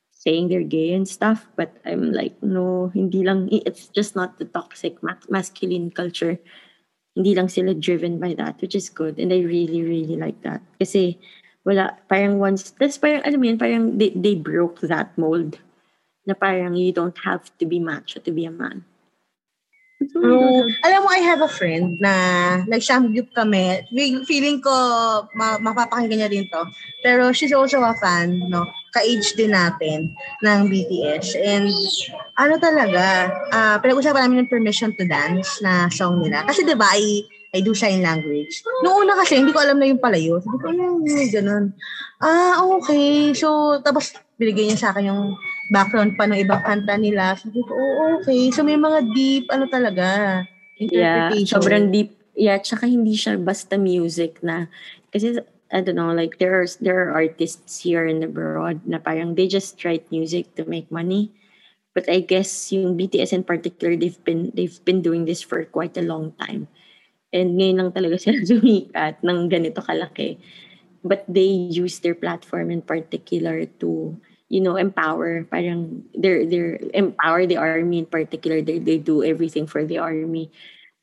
Speaker 3: saying they're gay and stuff. But i'm like no hindi lang it's just not the toxic ma- masculine culture. Hindi lang sila driven by that which is good. And i really really like that. Kasi wala parang once that's parang alam mo yun parang they, they broke that mold na parang you don't have to be macho to be a man
Speaker 2: True. [LAUGHS] Alam mo, I have a friend na nag-shamgyup kami. Fe- Feeling ko ma- mapapakinggan niya din to. Pero she's also a fan, no? Ka-age din natin ng BTS. And ano talaga, ah pinag-usapan namin ng permission to dance na song nila. Kasi di ba, I, I do sign language. Noong una kasi, hindi ko alam na yung pala yun. Sabi ko, ano ganun? Ah, okay. So, tapos binigay niya sa akin yung background pa ng ibang kanta nila. Sabi ko, oh, okay. So, may mga deep, ano talaga,
Speaker 3: Yeah,
Speaker 2: interpretation.
Speaker 3: sobrang deep. Yeah, tsaka hindi siya basta music na, kasi, I don't know, like, there are, there are artists here and abroad na parang they just write music to make money. But I guess yung BTS in particular, they've been, they've been doing this for quite a long time. And ngayon lang talaga [LAUGHS] sila sumikat ng ganito kalaki. But they use their platform in particular to you know, empower. Parang they're, they're empower the army in particular. They, they do everything for the army.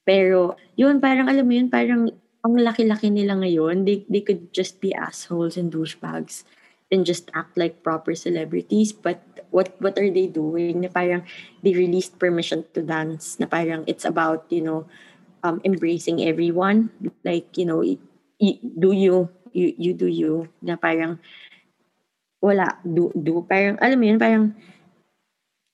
Speaker 3: Pero, yun, parang alam mo yun, parang ang laki-laki nila ngayon, they, they could just be assholes and douchebags and just act like proper celebrities. But what what are they doing? Na parang they released permission to dance. Na parang it's about, you know, um, embracing everyone. Like, you know, y- y- do you, you, you do you. Na parang, wala, do, do. Parang, alam mo yun, parang,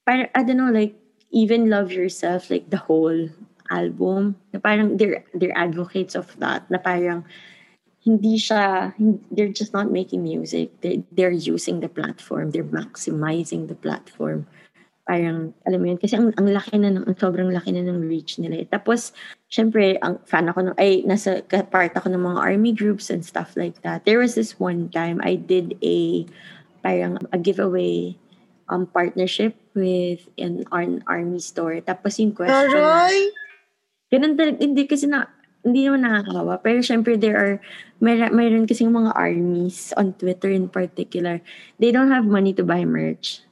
Speaker 3: parang, I don't know, like, even love yourself, like the whole album. Na parang, they're, they're advocates of that. Na parang, hindi siya, they're just not making music. They, they're using the platform. They're maximizing the platform. Parang, alam mo yun, kasi ang, ang laki na, ng, ang sobrang laki na ng reach nila. Eh. Tapos, syempre, ang fan ako, ng, ay, nasa part ako ng mga army groups and stuff like that. There was this one time, I did a, parang, a giveaway um, partnership with an, an army store. Tapos yung question,
Speaker 2: Aroy!
Speaker 3: ganun talaga, hindi kasi na, hindi naman nakakawa. Pero syempre, there are, may, mayroon kasing mga armies on Twitter in particular. They don't have money to buy merch.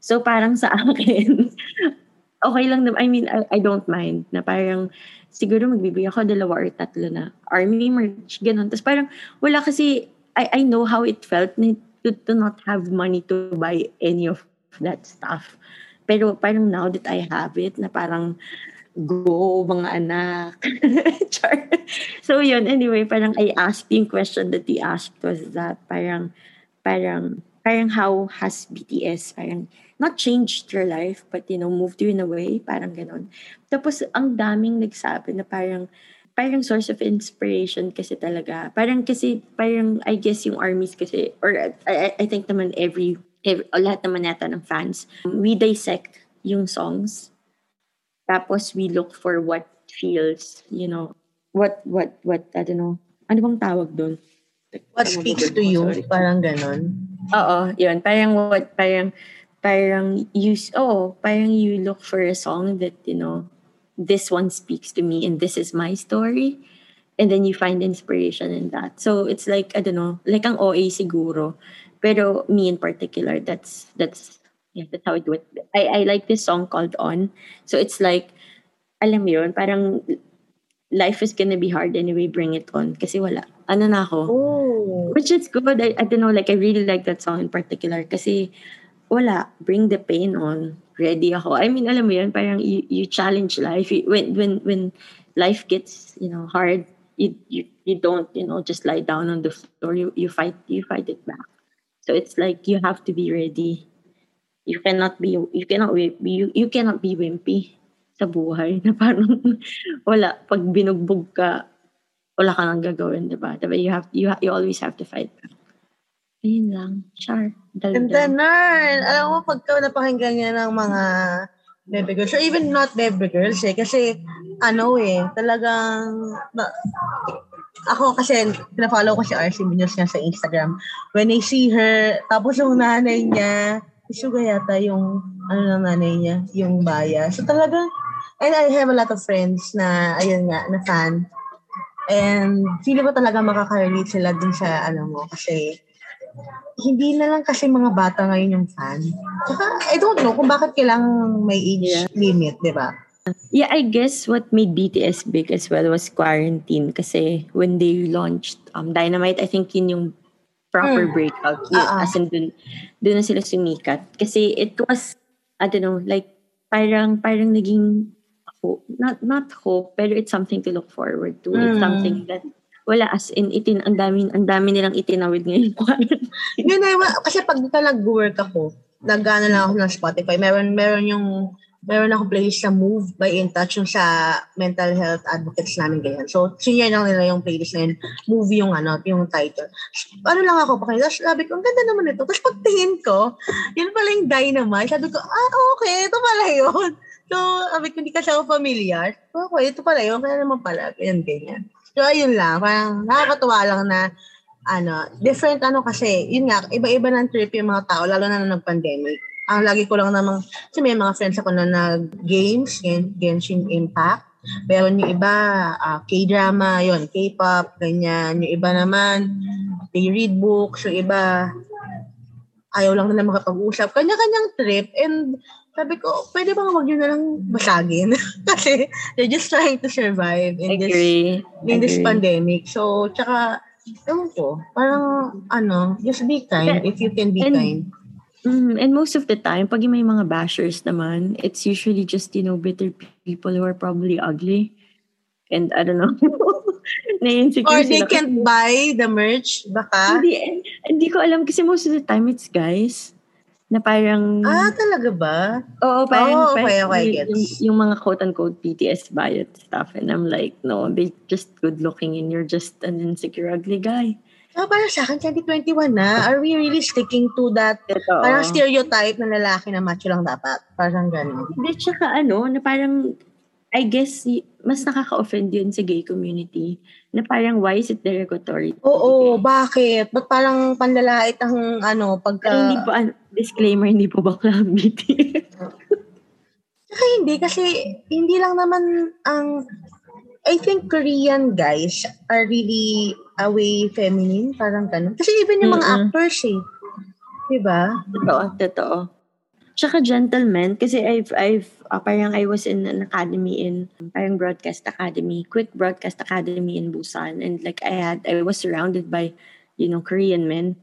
Speaker 3: So parang sa akin, [LAUGHS] okay lang naman. I mean, I, I don't mind na parang siguro magbibigay ako dalawa or tatlo na army merch, ganun. Tapos parang wala kasi, I, I know how it felt to, to not have money to buy any of that stuff. Pero parang now that I have it, na parang go mga anak. [LAUGHS] Char. so yun, anyway, parang I asked, yung question that he asked was that parang, parang, parang how has BTS parang not changed your life, but you know, moved you in a way, parang ganon. Tapos ang daming nagsabi na parang, parang source of inspiration kasi talaga. Parang kasi, parang I guess yung armies kasi, or I, I think naman every, every lahat naman yata ng fans, we dissect yung songs tapos we look for what feels, you know, what, what, what, I don't know, ano bang tawag doon?
Speaker 2: What speaks to you, parang ganon.
Speaker 3: Oo, yun. Parang what, parang, parang you, oh, parang you look for a song that, you know, this one speaks to me and this is my story. And then you find inspiration in that. So it's like, I don't know, like ang OA siguro. Pero me in particular, that's, that's Yeah, that's how I do it. I, I like this song called On. So it's like, alam mo yun, parang life is gonna be hard anyway, bring it on. Kasi wala. Ano na ako?
Speaker 2: Oh.
Speaker 3: Which is good. I, I don't know, like I really like that song in particular. Kasi wala, bring the pain on. Ready ako. I mean, alam mo yun, parang you, you challenge life. When, when, when life gets, you know, hard, you, you, you don't, you know, just lie down on the floor. You, you fight, you fight it back. So it's like you have to be ready you cannot be you cannot you, you cannot be wimpy sa buhay [LAUGHS] na parang wala pag binugbog ka wala ka nang gagawin di ba diba you have you, you always have to fight back ayun lang char
Speaker 2: ganda Nern alam mo pagka napakinggan niya ng mga baby girls or even not baby girls eh kasi ano eh talagang ba, ako kasi pinafollow ko si RC Munoz niya sa Instagram when I see her tapos yung nanay niya Suga yata yung, ano ng nanay niya, yung baya. So talagang, and I have a lot of friends na, ayun nga, na fan. And feeling ko talaga makaka-relate sila dun sa, ano mo, kasi hindi na lang kasi mga bata ngayon yung fan. Saka, I don't know kung bakit kailangang may age yeah. limit, di ba?
Speaker 3: Yeah, I guess what made BTS big as well was quarantine kasi when they launched um, Dynamite, I think yun yung proper mm. breakout. Yun, uh-uh. As in, dun, dun na sila sumikat. Kasi it was, I don't know, like, parang, parang naging hope. Not, not hope, pero it's something to look forward to. Mm. It's something that, wala as in itin ang dami ang dami nilang itinawid ngayon. [LAUGHS]
Speaker 2: Yun eh, kasi pag nag-work ako, nag-ano lang ako ng Spotify, meron meron yung meron ako playlist sa Move by In Touch yung sa mental health advocates namin ganyan. So, senior lang nila yung playlist na yun. Move yung ano, yung title. Ano lang ako pakita. Sabi ko, ang ganda naman ito. Tapos pagtingin ko, yun pala yung Dynamite. Sabi ko, ah, okay, ito pala yun. [LAUGHS] So, sabi ko, hindi kasi ako familiar. Okay, ito pala yun. Kaya naman pala, ganyan, ganyan. So, ayun lang. Parang nakakatuwa lang na ano, different ano kasi, yun nga, iba-iba ng trip yung mga tao, lalo na nung pandemic ang lagi ko lang namang, kasi may mga friends ako na nag-games, Gen, Genshin Impact. Meron yung iba, uh, K-drama, yon K-pop, ganyan. Yung iba naman, they read books. Yung iba, ayaw lang nila makapag-usap. Kanya-kanyang trip. And sabi ko, pwede bang wag nyo na lang basagin? [LAUGHS] Kasi they're just trying to survive in this
Speaker 3: Agree.
Speaker 2: in this
Speaker 3: Agree.
Speaker 2: pandemic. So, tsaka, ewan ko, parang, ano, just be kind
Speaker 3: Yeah.
Speaker 2: if you can be
Speaker 3: And-
Speaker 2: kind.
Speaker 3: Mm, and most of the time, pag may mga bashers naman, it's usually just, you know, bitter people who are probably ugly. And I don't know. [LAUGHS] Na-insecure
Speaker 2: Or they
Speaker 3: sila.
Speaker 2: can't buy the merch, baka.
Speaker 3: Hindi, hindi ko alam kasi most of the time it's guys na parang
Speaker 2: Ah, talaga ba?
Speaker 3: oo parang,
Speaker 2: Oh, okay,
Speaker 3: parang
Speaker 2: okay,
Speaker 3: yung,
Speaker 2: gets.
Speaker 3: yung mga quote unquote BTS bias stuff and I'm like no they just good looking and you're just an insecure ugly guy
Speaker 2: Ah, para sa akin, 2021 na. Are we really sticking to that
Speaker 3: Totoo.
Speaker 2: parang stereotype na lalaki na macho lang dapat? Parang gano'n.
Speaker 3: Hindi, tsaka ano, na parang, I guess, mas nakaka-offend yun sa gay community. Na parang, why is it derogatory?
Speaker 2: Oo, bakit? Ba't parang panlalait ang ano, pagka...
Speaker 3: Pero hindi po, ano, disclaimer, hindi po bakla ang BTS.
Speaker 2: Saka hindi, kasi hindi lang naman ang... I think Korean guys are really away feminine, parang ganun. Kasi even yung mga
Speaker 3: Mm-mm.
Speaker 2: actors eh. Diba?
Speaker 3: totoo, totoo. Tsaka gentleman, kasi I've, I've, uh, parang I was in an academy in, parang broadcast academy, quick broadcast academy in Busan. And like I had, I was surrounded by, you know, Korean men.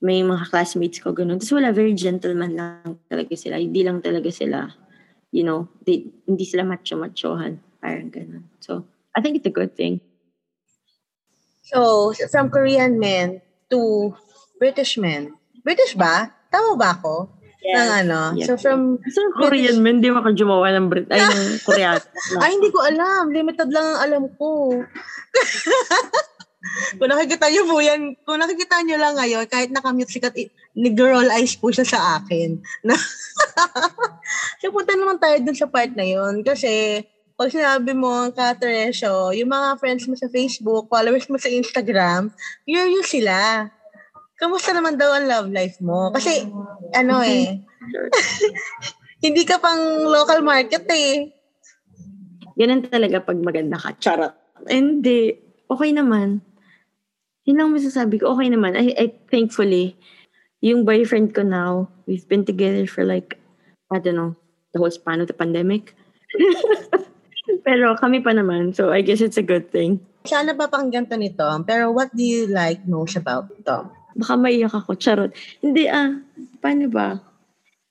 Speaker 3: May mga classmates ko ganun. Tapos wala, very gentleman lang talaga sila. Hindi lang talaga sila, you know, they, hindi sila macho-machohan. Parang ganun. So, I think it's a good thing.
Speaker 2: So, from Korean men to British men. British ba? Tama ba ako? Ng ano?
Speaker 3: Yes.
Speaker 2: So, from...
Speaker 3: So, Korean men, di maka jumawa ng Brit, ay, ng [LAUGHS] Korean.
Speaker 2: Ay, hindi ko alam. Limited lang ang alam ko. [LAUGHS] kung nakikita niyo po yan, kung nakikita niyo lang ngayon, kahit nakamute sikat, nag-roll eyes po siya sa akin. Na [LAUGHS] so, punta naman tayo dun sa part na yun. Kasi, pag sinabi mo, Kateresyo, yung mga friends mo sa Facebook, followers mo sa Instagram, yun yun sila. Kamusta naman daw ang love life mo? Kasi, ano eh, [LAUGHS] hindi ka pang local market eh.
Speaker 3: Ganun talaga pag maganda ka. Charot. Hindi. Okay naman. Yun lang masasabi ko. Okay naman. I, I thankfully, yung boyfriend ko now, we've been together for like, I don't know, the whole span of the pandemic. [LAUGHS] Pero kami pa naman. So I guess it's a good thing.
Speaker 2: Sana pa pang ganito ni Tom, pero what do you like most about Tom?
Speaker 3: Baka maiyak ako. Charot. Hindi ah. Paano ba?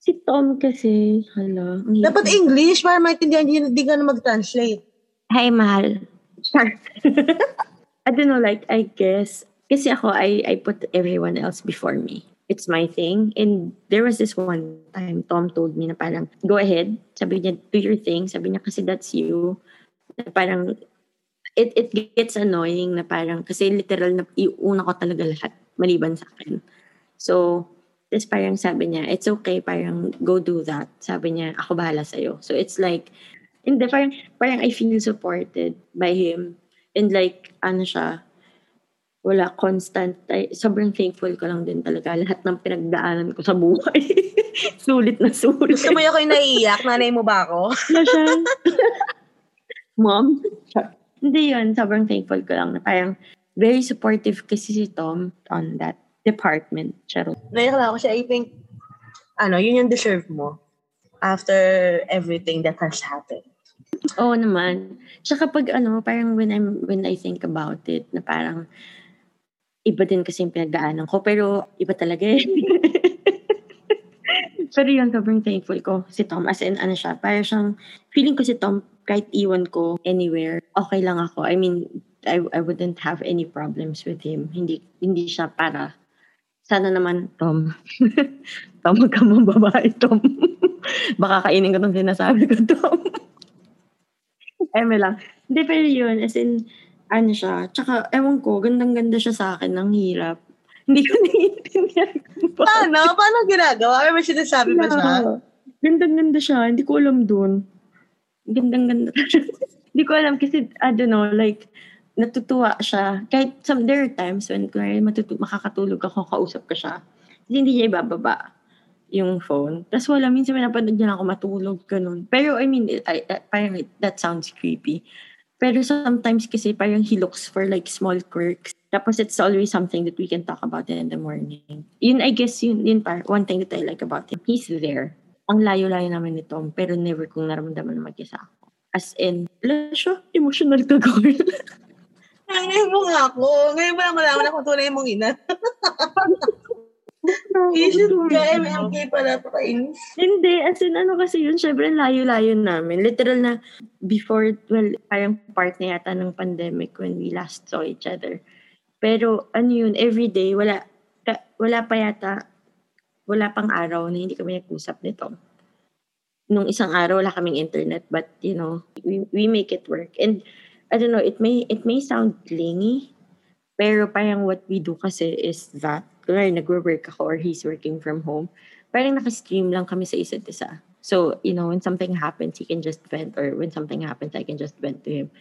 Speaker 3: Si Tom kasi, hala. ang hirap
Speaker 2: Dapat English para maintindihan niyo, hindi ka na mag-translate.
Speaker 3: Hi, mahal. Char. [LAUGHS] I don't know, like, I guess, kasi ako, I, I put everyone else before me. It's my thing. And there was this one time, Tom told me na parang, go ahead. Sabi niya, do your thing. Sabi niya, kasi that's you. Na parang, it, it gets annoying na parang, kasi literal na iuna ko talaga lahat, maliban sa akin. So, tapos parang sabi niya, it's okay, parang go do that. Sabi niya, ako bahala sa'yo. So, it's like, hindi, parang, parang I feel supported by him. And like, ano siya, wala, constant. Ay, sobrang thankful ko lang din talaga. Lahat ng pinagdaanan ko sa buhay. [LAUGHS] sulit na sulit.
Speaker 2: Gusto mo yung ako'y naiiyak? Nanay mo ba ako?
Speaker 3: na siya. [LAUGHS] Mom? Hindi yun. Sobrang thankful ko lang na parang very supportive kasi si Tom on that department. Charot.
Speaker 2: Naiyak ako siya. I think, ano, yun yung deserve mo after everything that has happened.
Speaker 3: Oo naman. Tsaka pag ano, parang when, I'm, when I think about it, na parang iba din kasi yung pinagdaanan ko. Pero iba talaga eh. [LAUGHS] pero yun, sobrang thankful ko si Tom. As in, ano siya, parang siyang, feeling ko si Tom, kahit iwan ko anywhere, okay lang ako. I mean, I, I wouldn't have any problems with him. Hindi, hindi siya para, sana naman, Tom. [LAUGHS] Tom, ka mong babae, Tom. [LAUGHS] Baka kainin ko itong sinasabi ko, Tom. [LAUGHS] Eme lang. Hindi, pero yun, as in, ano siya, tsaka, ewan ko, gandang-ganda siya sa akin, ang hirap. Hindi ko naiintindihan.
Speaker 2: Paano? Paano ginagawa? May sinasabi ba siya?
Speaker 3: Gandang-ganda siya, hindi ko alam dun. Gandang-ganda. hindi ko alam kasi, I don't know, like, natutuwa siya. Kahit some, there are times when kunwari matutu- makakatulog ako, kausap ko siya. Kasi hindi niya ibababa yung phone. Tapos wala, minsan pinapanood niya lang ako matulog, ganun. Pero I mean, I, I, parang it- that sounds creepy. Pero sometimes kasi parang he looks for like small quirks Tapos it's always something that we can talk about in the morning. Yun, I guess, yun, yun par, one thing that I like about him. He's there. Ang layo-layo namin ni Tom, pero never kong naramdaman na mag-isa ako. As in, wala siya, emotional ka, girl. [LAUGHS]
Speaker 2: Ngayon mo nga ako. Ngayon mo lang malaman ako tunay mong ina. Isip ka, MMK pala pa kainis.
Speaker 3: Hindi, as in ano kasi yun, syempre layo-layo namin. Literal na before, well, parang part na yata ng pandemic when we last saw each other. Pero ano yun, every day, wala, ka, wala pa yata, wala pang araw na hindi kami nag-usap nito. Nung isang araw, wala kaming internet, but you know, we, we make it work. And I don't know, it may, it may sound clingy, pero parang what we do kasi is that kunwari nagwo-work ako or he's working from home, parang naka-stream lang kami sa isa't isa. So, you know, when something happens, he can just vent or when something happens, I can just vent to him.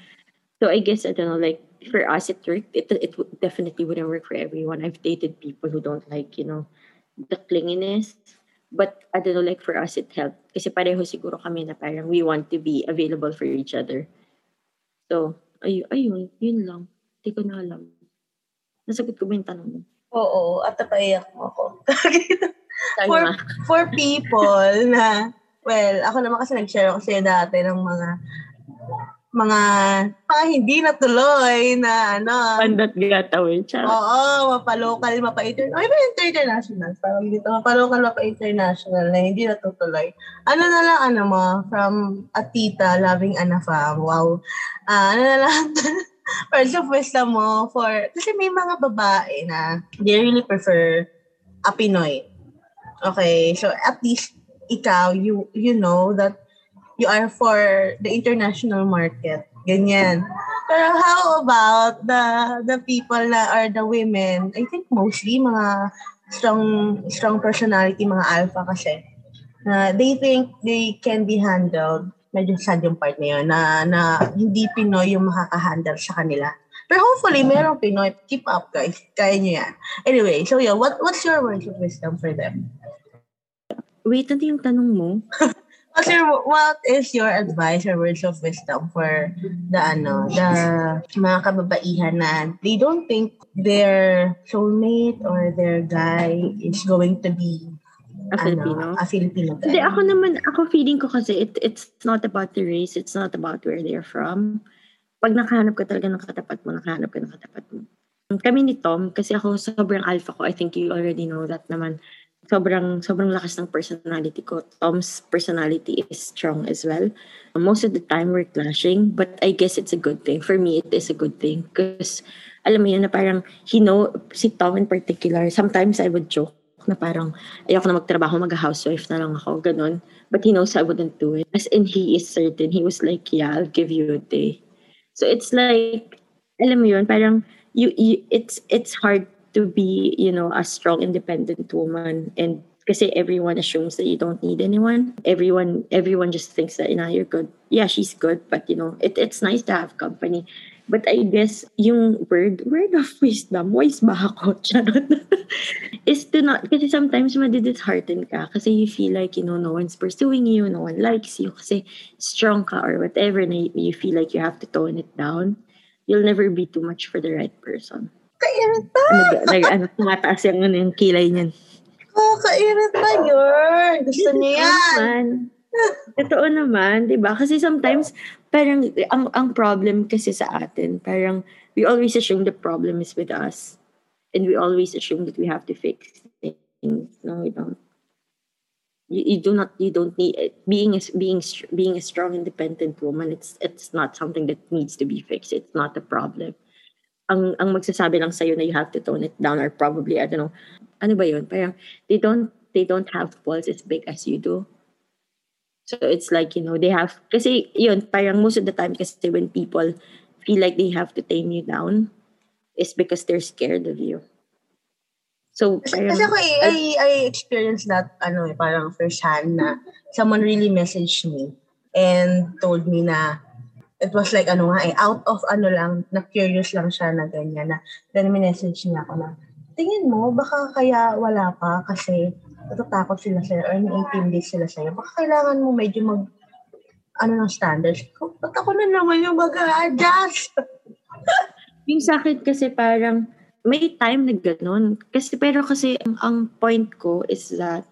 Speaker 3: So I guess, I don't know, like, for us, it worked. It, it definitely wouldn't work for everyone. I've dated people who don't like, you know, the clinginess. But, I don't know, like, for us, it helped. Kasi pareho siguro kami na parang we want to be available for each other. So, ay ayun, yun lang. Hindi ko na alam. Nasagot ko ba yung tanong mo?
Speaker 2: Oo, at napaiyak mo ako. [LAUGHS] for, for people na, well, ako naman kasi nag-share ako sa'yo dati ng mga mga mga hindi natuloy na ano.
Speaker 3: Pandat gatawin siya.
Speaker 2: Oo, mapa-local, mapa-international. Ay, international? Parang dito, mapa-local, mapa-international na hindi natutuloy. Ano na lang, ano mo, from a tita, loving Anna fam. Wow. Uh, ano na lang, [LAUGHS] words of wisdom mo for, kasi may mga babae na they really prefer a Pinoy. Okay, so at least ikaw, you you know that you are for the international market. Ganyan. Pero how about the the people na are the women? I think mostly mga strong strong personality, mga alpha kasi. Uh, they think they can be handled medyo sad yung part na yun, na, na hindi Pinoy yung makaka-handle sa kanila. Pero hopefully, merong Pinoy. Keep up, guys. Kaya nyo yan. Anyway, so yeah, what what's your words of wisdom for them?
Speaker 3: Wait, ano yung tanong mo? [LAUGHS]
Speaker 2: Your, what is your advice or words of wisdom for the ano, the mga kababaihan na they don't think their soulmate or their guy is going to be
Speaker 3: A Filipino?
Speaker 2: Ano, a Filipino guy.
Speaker 3: Hindi, ako naman, ako feeling ko kasi it, it's not about the race, it's not about where they're from. Pag nakahanap ka talaga ng katapat mo, nakahanap ka ng katapat mo. Kami ni Tom, kasi ako sobrang alpha ko, I think you already know that naman. Sobrang, sobrang lakas ng personality ko. Tom's personality is strong as well. Most of the time, we're clashing, but I guess it's a good thing. For me, it is a good thing. Because, alam mo yun, na parang, he know, si Tom in particular, sometimes I would joke na parang ayoko na magtrabaho, mag-housewife na lang ako, ganun. But he knows I wouldn't do it. As in, he is certain. He was like, yeah, I'll give you a day. So it's like, alam mo yun, parang you, you it's it's hard to be, you know, a strong independent woman and kasi everyone assumes that you don't need anyone. Everyone everyone just thinks that you know you're good. Yeah, she's good, but you know, it it's nice to have company. But I guess yung word, word of wisdom, wise ba ako? [LAUGHS] Is to not, kasi sometimes madidishearten ka kasi you feel like, you know, no one's pursuing you, no one likes you, kasi strong ka or whatever na you feel like you have to tone it down. You'll never be too much for the right person.
Speaker 2: Kairit pa!
Speaker 3: Ano, like, ano, tumataas yung, ano, yung kilay niyan.
Speaker 2: Oh, kairit pa yun! Gusto niya yan!
Speaker 3: Naman. Totoo naman, di ba? Kasi sometimes, parang, ang, ang problem kasi sa atin, parang, we always assume the problem is with us. And we always assume that we have to fix things. No, we don't. You, you do not, you don't need, being a, being, being a strong, independent woman, it's, it's not something that needs to be fixed. It's not a problem. Ang, ang magsasabi lang sa'yo na you have to tone it down or probably, I don't know, ano ba yun? Parang, they don't, they don't have balls as big as you do So it's like, you know, they have, kasi yun, parang most of the time kasi when people feel like they have to tame you down, is because they're scared of you. So,
Speaker 2: parang, kasi ako, I, I, I experienced that, ano, eh, parang first hand na someone really messaged me and told me na it was like, ano nga eh, out of ano lang, na curious lang siya na ganyan, na then message niya ako na, tingin mo, baka kaya wala pa kasi natatakot sila sa'yo or na-intimidate sila sa'yo, baka kailangan mo medyo mag, ano ng standards. Ba't ako na naman yung mag-adjust? [LAUGHS]
Speaker 3: yung sakit kasi parang, may time na ganun. Kasi, pero kasi, ang, ang point ko is that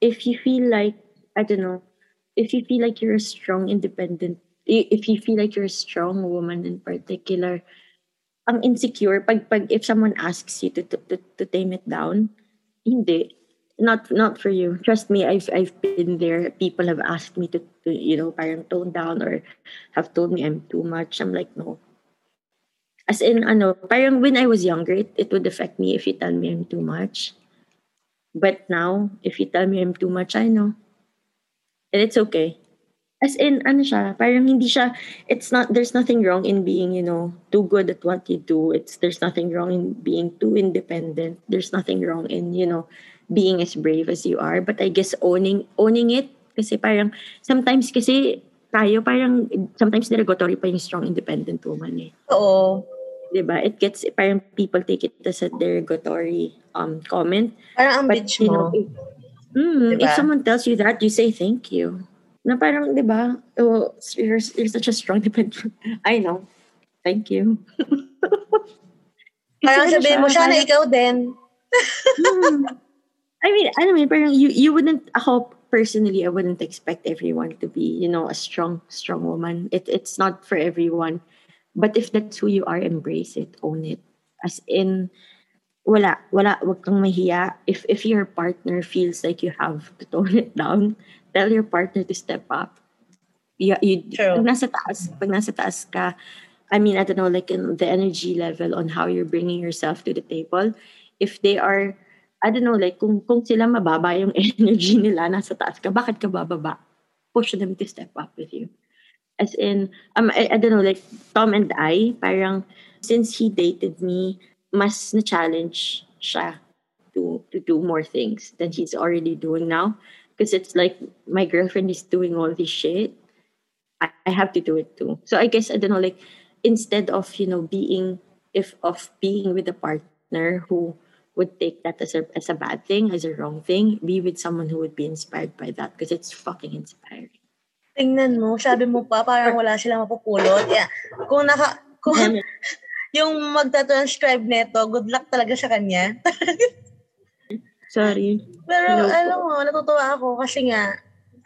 Speaker 3: if you feel like, I don't know, if you feel like you're a strong, independent, if you feel like you're a strong woman in particular, ang insecure, pag, pag if someone asks you to, to, to, to tame it down, hindi. Not not for you. Trust me, I've I've been there. People have asked me to, to you know, parang tone down or have told me I'm too much. I'm like, no, as in, ano, parang when I was younger, it, it would affect me if you tell me I'm too much. But now, if you tell me I'm too much, I know. And it's okay. As in, ano siya, parang hindi siya, it's not, there's nothing wrong in being, you know, too good at what you do. It's, there's nothing wrong in being too independent. There's nothing wrong in, you know, being as brave as you are. But I guess owning, owning it, kasi parang, sometimes kasi, tayo parang, sometimes derogatory pa yung strong independent woman eh.
Speaker 2: Oo.
Speaker 3: 'di ba? It gets parang people take it as a derogatory um comment.
Speaker 2: Parang ang bitch
Speaker 3: you
Speaker 2: mo.
Speaker 3: if, mm,
Speaker 2: Diba?
Speaker 3: if someone tells you that, you say thank you. Na parang, 'di ba? Oh, you're, you're such a strong dependent. [LAUGHS] I know. Thank you. [LAUGHS]
Speaker 2: Parang sabihin mo, sana
Speaker 3: parang-
Speaker 2: ikaw din.
Speaker 3: Hmm. I mean, I mean, parang you you wouldn't ako personally I wouldn't expect everyone to be, you know, a strong strong woman. It it's not for everyone. But if that's who you are, embrace it, own it. As in wala, wala, wag kang mahiya. If if your partner feels like you have to tone it down, tell your partner to step up. You, you,
Speaker 2: True.
Speaker 3: Pag nasa taas, pag nasa taas ka, I mean, I don't know, like in the energy level on how you're bringing yourself to the table. If they are, I don't know, like kung, kung sila mababa [LAUGHS] yung energy nila, nasa taas ka, bakit ka bababa? Push them to step up with you. As in, um, I, I don't know, like Tom and I, parang since he dated me, mas na-challenge siya to, to do more things than he's already doing now. Because it's like, my girlfriend is doing all this shit. I, I have to do it too. So I guess, I don't know, like, instead of, you know, being, if of being with a partner who would take that as a, as a bad thing, as a wrong thing, be with someone who would be inspired by that because it's fucking inspiring.
Speaker 2: Tingnan mo, sabi mo pa, parang wala silang mapupulot. Yeah. Kung naka, kung [LAUGHS] yung magta-transcribe neto, good luck talaga sa kanya. [LAUGHS]
Speaker 3: Sorry.
Speaker 2: Pero
Speaker 3: Hello
Speaker 2: alam mo, natutuwa ako kasi nga,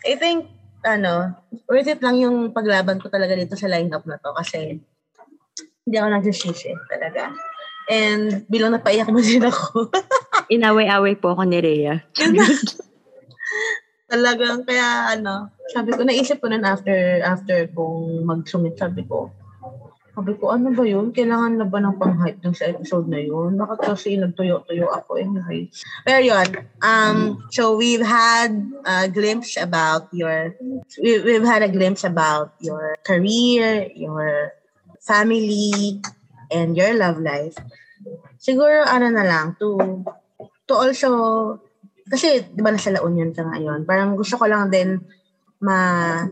Speaker 2: I think, ano, worth it lang yung paglaban ko talaga dito sa lineup na to kasi hindi ako nagsisisi talaga. And bilang napaiyak mo din ako. [LAUGHS]
Speaker 3: Inaway-away po ako ni Rhea. [LAUGHS]
Speaker 2: Talagang, kaya ano, sabi ko, naisip ko nun after, after kung mag-submit, sabi ko, sabi ko, ano ba yun? Kailangan na ba ng pang-hype dun sa episode na yun? Bakit kasi nagtuyo-tuyo ako anyway? Pero yun, um, so we've had a glimpse about your, we, we've had a glimpse about your career, your family, and your love life. Siguro, ano na lang, to, to also kasi di ba nasa La Union ka ngayon, parang gusto ko lang din ma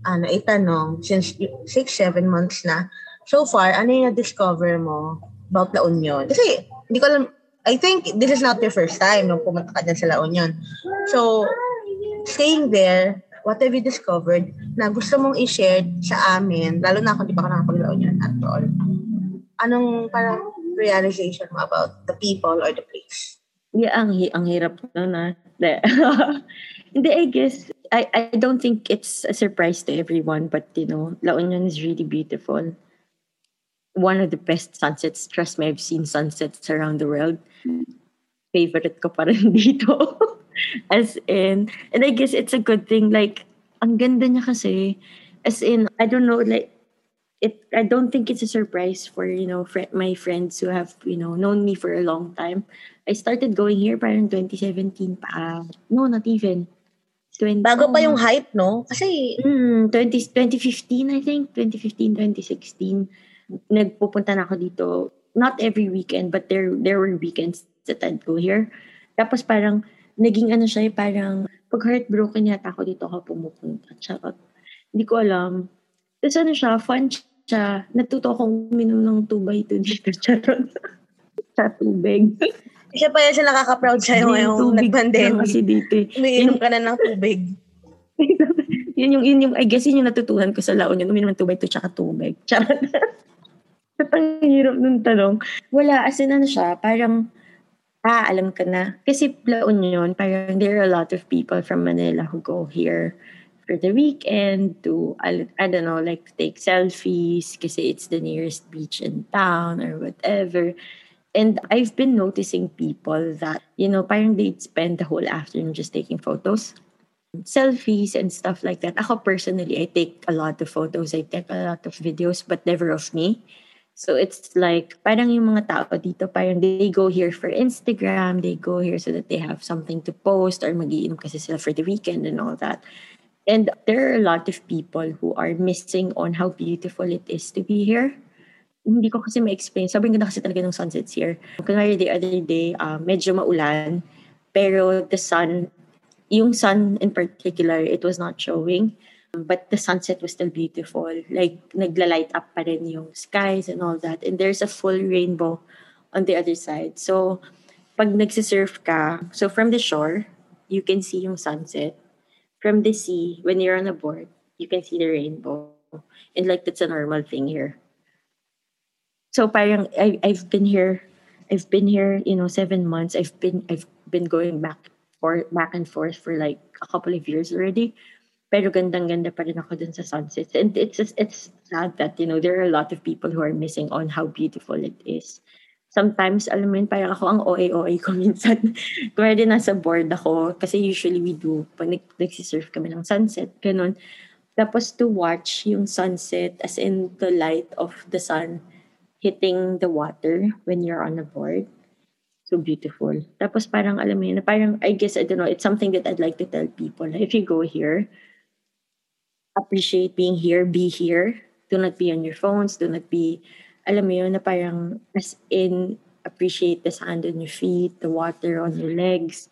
Speaker 2: ano itanong since 6 7 months na so far ano yung na-discover mo about La Union kasi hindi ko alam I think this is not your first time nung pumunta ka dyan sa La Union so staying there what have you discovered na gusto mong i-share sa amin lalo na kung di pa ka nakapag La Union at all anong parang realization mo about the people or the place
Speaker 3: Yeah, ang, hi- ang hirap na na. [LAUGHS] Hindi, I guess, I, I don't think it's a surprise to everyone, but you know, La Union is really beautiful. One of the best sunsets. Trust me, I've seen sunsets around the world. Favorite ko pa rin [LAUGHS] dito. As in, and I guess it's a good thing. Like, ang ganda niya kasi. As in, I don't know, like, it I don't think it's a surprise for you know fr- my friends who have you know known me for a long time. I started going here parang 2017 pa. No, not even. 20,
Speaker 2: bago pa yung hype no kasi
Speaker 3: Mm, 20, 2015, I think. 2015, 2016. Nagpupunta na ako dito. Not every weekend, but there there were weekends that I'd go here. Tapos parang, naging ano siya, parang, pag heartbroken yata ako dito ako pumupunta. Charot. Hindi ko alam. Tapos ano siya, fun siya. Natuto akong uminom ng 2x2 dito. [LAUGHS] Charot. sa tubig.
Speaker 2: Isa pa yan siya nakaka-proud sa'yo
Speaker 3: Yung lang
Speaker 2: nag-pandemic.
Speaker 3: Kasi dito eh.
Speaker 2: Umiinom ka na ng tubig. [LAUGHS]
Speaker 3: yun yung, yun yung, I guess yun yung natutunan ko sa La Union. Uminom ng tubig to tsaka tubig. Charot. [LAUGHS] Ang hirap ng tanong? Wala, as in ano siya, parang, ah, alam ka na. Kasi La Union, parang there are a lot of people from Manila who go here for the weekend to, I, don't know, like take selfies kasi it's the nearest beach in town or whatever. And I've been noticing people that, you know, parang they'd spend the whole afternoon just taking photos. Selfies and stuff like that. Ako personally, I take a lot of photos. I take a lot of videos, but never of me. So it's like, parang yung mga tao dito, parang they go here for Instagram, they go here so that they have something to post or magiinom kasi sila for the weekend and all that. And there are a lot of people who are missing on how beautiful it is to be here. Hindi ko kasi ma-explain. Sobrang ganda kasi talaga ng sunsets here. Kunwari the other day, uh, medyo maulan, pero the sun yung sun in particular, it was not showing. Um, but the sunset was still beautiful. Like, nagla-light up pa rin yung skies and all that. And there's a full rainbow on the other side. So, pag nagsisurf ka, so from the shore, you can see yung sunset. From the sea, when you're on a board, you can see the rainbow. And like, that's a normal thing here. So parang I, I've been here, I've been here, you know, seven months. I've been, I've been going back for back and forth for like a couple of years already. Pero gandang-ganda pa rin ako dun sa sunsets. And it's just, it's sad that, you know, there are a lot of people who are missing on how beautiful it is. Sometimes, alam mo yun, parang ako ang OA-OA ko [LAUGHS] minsan. Kaya din nasa board ako, kasi usually we do, pag nag- nagsisurf kami ng sunset, ganun. Tapos to watch yung sunset, as in the light of the sun hitting the water when you're on a board so beautiful. Tapos parang alam mo yun, parang I guess I don't know, it's something that I'd like to tell people. If you go here, appreciate being here, be here. Do not be on your phones, do not be alam mo yun, na parang as in appreciate the sand on your feet, the water on your legs,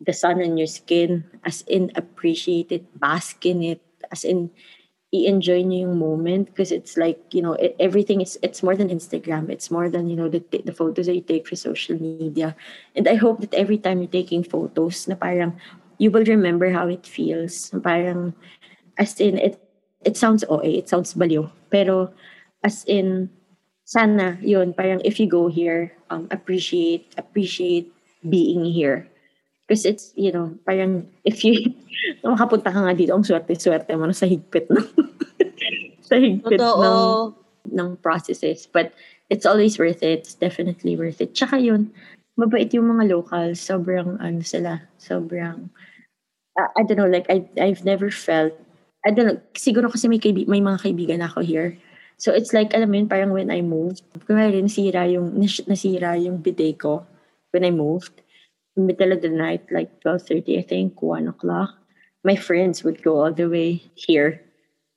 Speaker 3: the sun on your skin, as in appreciate it, bask in it, as in i-enjoy niyo yung moment. Because it's like you know it, everything is it's more than Instagram. It's more than you know the the photos that you take for social media. And I hope that every time you're taking photos na parang you will remember how it feels. Parang as in it it sounds OA it sounds baliw pero as in sana yun parang if you go here um appreciate appreciate being here because it's, you know, parang if you, [LAUGHS] makapunta ka nga dito, ang swerte-swerte mo na sa higpit ng, [LAUGHS] sa higpit ng, ng processes. But it's always worth it. It's definitely worth it. Tsaka yun, mabait yung mga locals. Sobrang, ano sila, sobrang, uh, I don't know, like, I, I've never felt, I don't know, siguro kasi may, kaibi, may mga kaibigan ako here. So it's like, alam mo yun, parang when I moved, kumari nasira yung, nasira yung bidet ko when I moved middle of the night, like 12.30, I think, 1 o'clock, my friends would go all the way here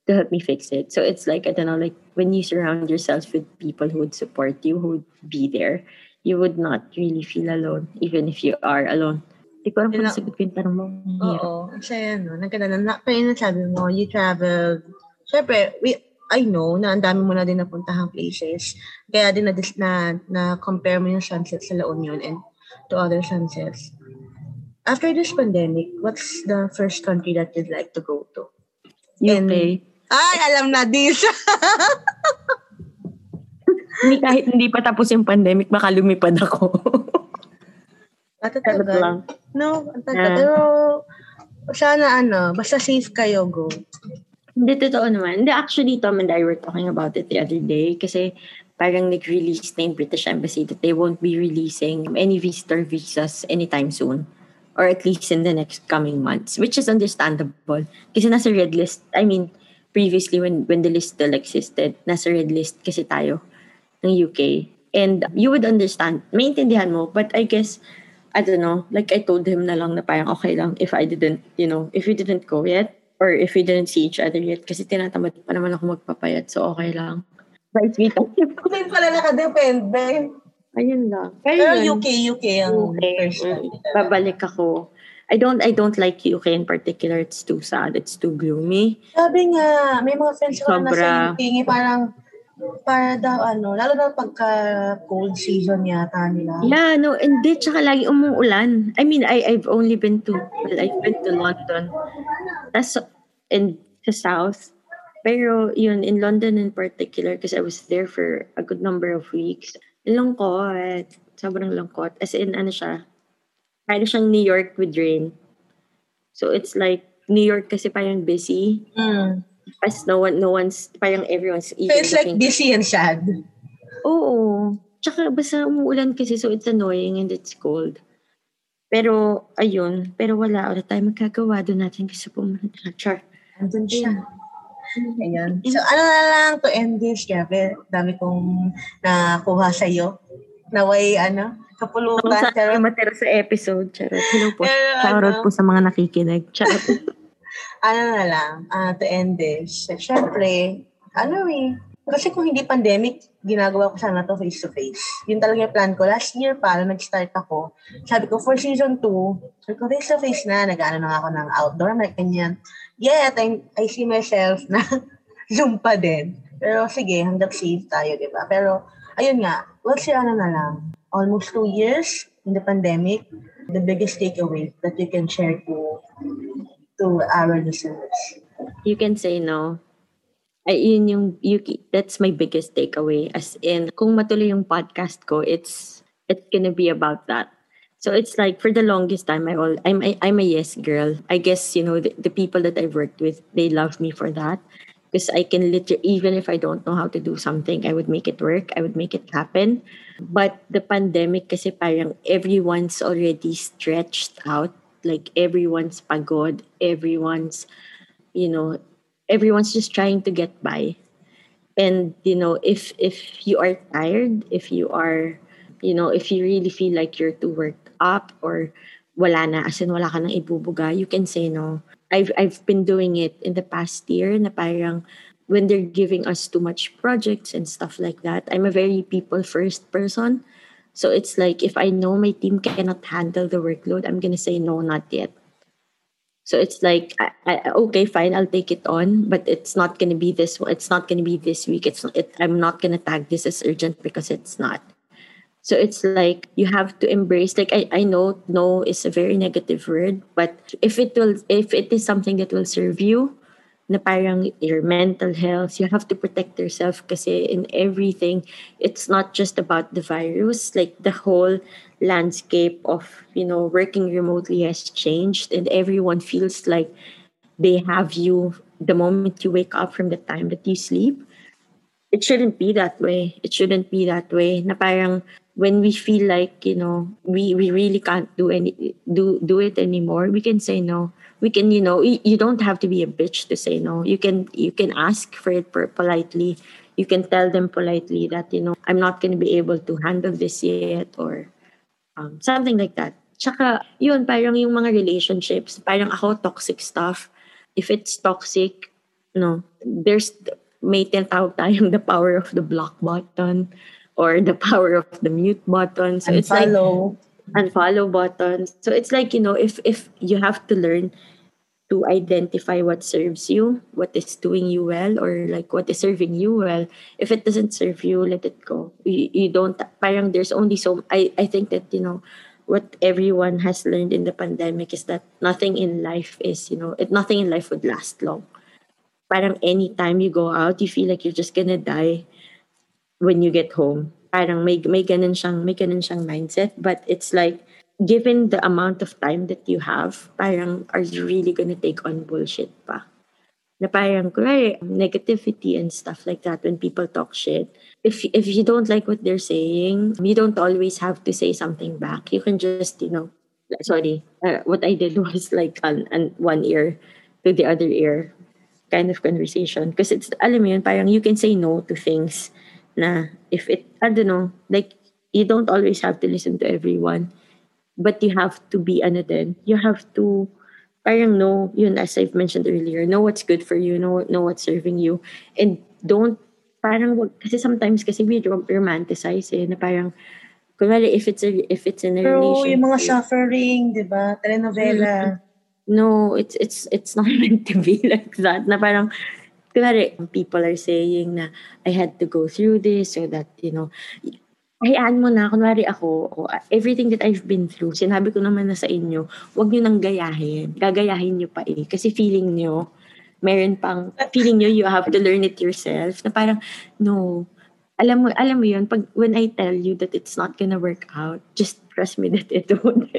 Speaker 3: to help me fix it. So it's like, I don't know, like when you surround yourself with people who would support you, who would be there, you would not really feel alone, even if you are alone. Hindi ko alam kung nasagot ko yung tanong mo.
Speaker 2: Oo. Kasi ano, nagkanda na, kaya na sabi mo, you traveled. Siyempre, we, I know na ang dami mo na din napuntahang places. Kaya din na, na, na compare mo yung sunset sa La Union and to other sunsets. After this pandemic, what's the first country that you'd like to go to?
Speaker 3: UK. And,
Speaker 2: ay, alam na this. [LAUGHS]
Speaker 3: hindi kahit hindi pa tapos yung pandemic, baka lumipad ako. [LAUGHS]
Speaker 2: Matatagal. lang. No, ang tagal. Pero, sana ano, basta safe kayo, go.
Speaker 3: Hindi, totoo naman. Hindi, actually, Tom and I were talking about it the other day kasi parang nag-release na yung British Embassy that they won't be releasing any visitor visas anytime soon. Or at least in the next coming months, which is understandable. Kasi nasa red list, I mean, previously when when the list still existed, nasa red list kasi tayo ng UK. And you would understand, maintindihan mo, but I guess, I don't know, like I told him na lang na parang okay lang if I didn't, you know, if we didn't go yet, or if we didn't see each other yet, kasi tinatamad pa naman ako magpapayat, so okay lang.
Speaker 2: Vice Vita. Hindi pala nakadepende.
Speaker 3: Ayun lang.
Speaker 2: Pero, Pero UK, UK ang
Speaker 3: UK. first time. Babalik ako. I don't I don't like UK in particular. It's too sad. It's too gloomy.
Speaker 2: Sabi nga, may mga friends ko na nasa UK, parang para daw ano, lalo na pagka cold season yata nila.
Speaker 3: Yeah, no, and di, tsaka lagi umuulan. I mean, I, I've only been to, well, I've been to London. That's in the south Pero yun, in London in particular, because I was there for a good number of weeks, lungkot. Sobrang lungkot. As in, ano siya, parang siyang New York with rain. So it's like, New York kasi parang busy.
Speaker 2: Mm.
Speaker 3: As no one, no one's, parang everyone's
Speaker 2: So
Speaker 3: eating.
Speaker 2: it's like busy and sad.
Speaker 3: Oo. Tsaka basta umuulan kasi so it's annoying and it's cold. Pero, ayun. Pero wala. Wala tayong magkagawa doon natin kasi pumunta. Char.
Speaker 2: Andun siya. Ayan. So, ano na lang to end this, Grabe, dami kong nakuha sa'yo. Naway, ano,
Speaker 3: Kung
Speaker 2: kapulutan.
Speaker 3: saan
Speaker 2: Pero,
Speaker 3: kayo matira sa episode. Charot. Hello po.
Speaker 2: Pero
Speaker 3: Shoutout
Speaker 2: ano-
Speaker 3: po sa mga nakikinig. Charot. [LAUGHS]
Speaker 2: ano na lang, ah, to end this. Siyempre, ano eh, kasi kung hindi pandemic, ginagawa ko sana to face-to-face. Yun talaga yung plan ko. Last year pa, nung nag-start ako, sabi ko, for season 2, sabi ko, face-to-face na, nag-ano na ako ng outdoor, may ganyan. Yet, I, I see myself na [LAUGHS] Zoom pa din. Pero sige, hanggang safe tayo, di ba? Pero, ayun nga, what's your ano na lang? Almost two years in the pandemic, the biggest takeaway that you can share to to our listeners.
Speaker 3: you can say no. Ay, yun yung, you, that's my biggest takeaway. As in, kung matuloy yung podcast ko, it's, it's gonna be about that. So it's like, for the longest time, I all, I'm, I, I'm a yes girl. I guess, you know, the, the people that I've worked with, they love me for that. Because I can literally, even if I don't know how to do something, I would make it work. I would make it happen. But the pandemic, kasi parang everyone's already stretched out. Like everyone's pagod. Everyone's you know everyone's just trying to get by and you know if if you are tired if you are you know if you really feel like you're too worked up or wala na as in wala ka nang ibubuga you can say no i've i've been doing it in the past year na parang when they're giving us too much projects and stuff like that i'm a very people first person so it's like if i know my team cannot handle the workload i'm gonna say no not yet so it's like, I, I, okay, fine, I'll take it on, but it's not gonna be this. It's not gonna be this week. It's it, I'm not gonna tag this as urgent because it's not. So it's like you have to embrace. Like I, I know no is a very negative word, but if it will, if it is something that will serve you, na parang your mental health, you have to protect yourself kasi in everything, it's not just about the virus. Like the whole landscape of you know working remotely has changed and everyone feels like they have you the moment you wake up from the time that you sleep. It shouldn't be that way. It shouldn't be that way. Na parang when we feel like you know we we really can't do any do do it anymore we can say no we can you know you, don't have to be a bitch to say no you can you can ask for it politely you can tell them politely that you know i'm not going to be able to handle this yet or um, something like that. Tsaka, yun, parang yung mga relationships, parang ako, toxic stuff. If it's toxic, no, there's, may tinatawag tayong the power of the block button or the power of the mute button. So it's like,
Speaker 2: Unfollow.
Speaker 3: unfollow button. So it's like, you know, if if you have to learn to identify what serves you, what is doing you well, or like what is serving you well. If it doesn't serve you, let it go. You, you don't, parang there's only so, I, I think that, you know, what everyone has learned in the pandemic is that nothing in life is, you know, it, nothing in life would last long. Parang anytime you go out, you feel like you're just gonna die when you get home. Parang may, may ganun siyang, may ganun siyang mindset. But it's like, given the amount of time that you have, parang are you really gonna take on bullshit pa? Na parang, kunwari, negativity and stuff like that when people talk shit. If, if you don't like what they're saying, you don't always have to say something back. You can just, you know, sorry, uh, what I did [LAUGHS] was like an, an one ear to the other ear kind of conversation. Because it's, alam mo yun, parang you can say no to things na if it, I don't know, like, you don't always have to listen to everyone but you have to be ano din, you have to parang know, yun as I've mentioned earlier, know what's good for you, know, know what's serving you, and don't, parang, wag, kasi sometimes kasi we rom- romanticize eh, na parang, kunwari if it's a, if it's in a
Speaker 2: Pero
Speaker 3: relationship.
Speaker 2: yung mga suffering, di ba? Telenovela.
Speaker 3: No, it's it's it's not [LAUGHS] meant to be like that. Na parang, kunwari, people are saying na I had to go through this so that, you know, hayaan mo na, kunwari ako, everything that I've been through, sinabi ko naman na sa inyo, wag nyo nang gayahin. Gagayahin nyo pa eh. Kasi feeling nyo meron pang feeling nyo you have to learn it yourself. Na parang, no, alam mo, alam mo yun, pag, when I tell you that it's not gonna work out, just trust me that it [LAUGHS] won't.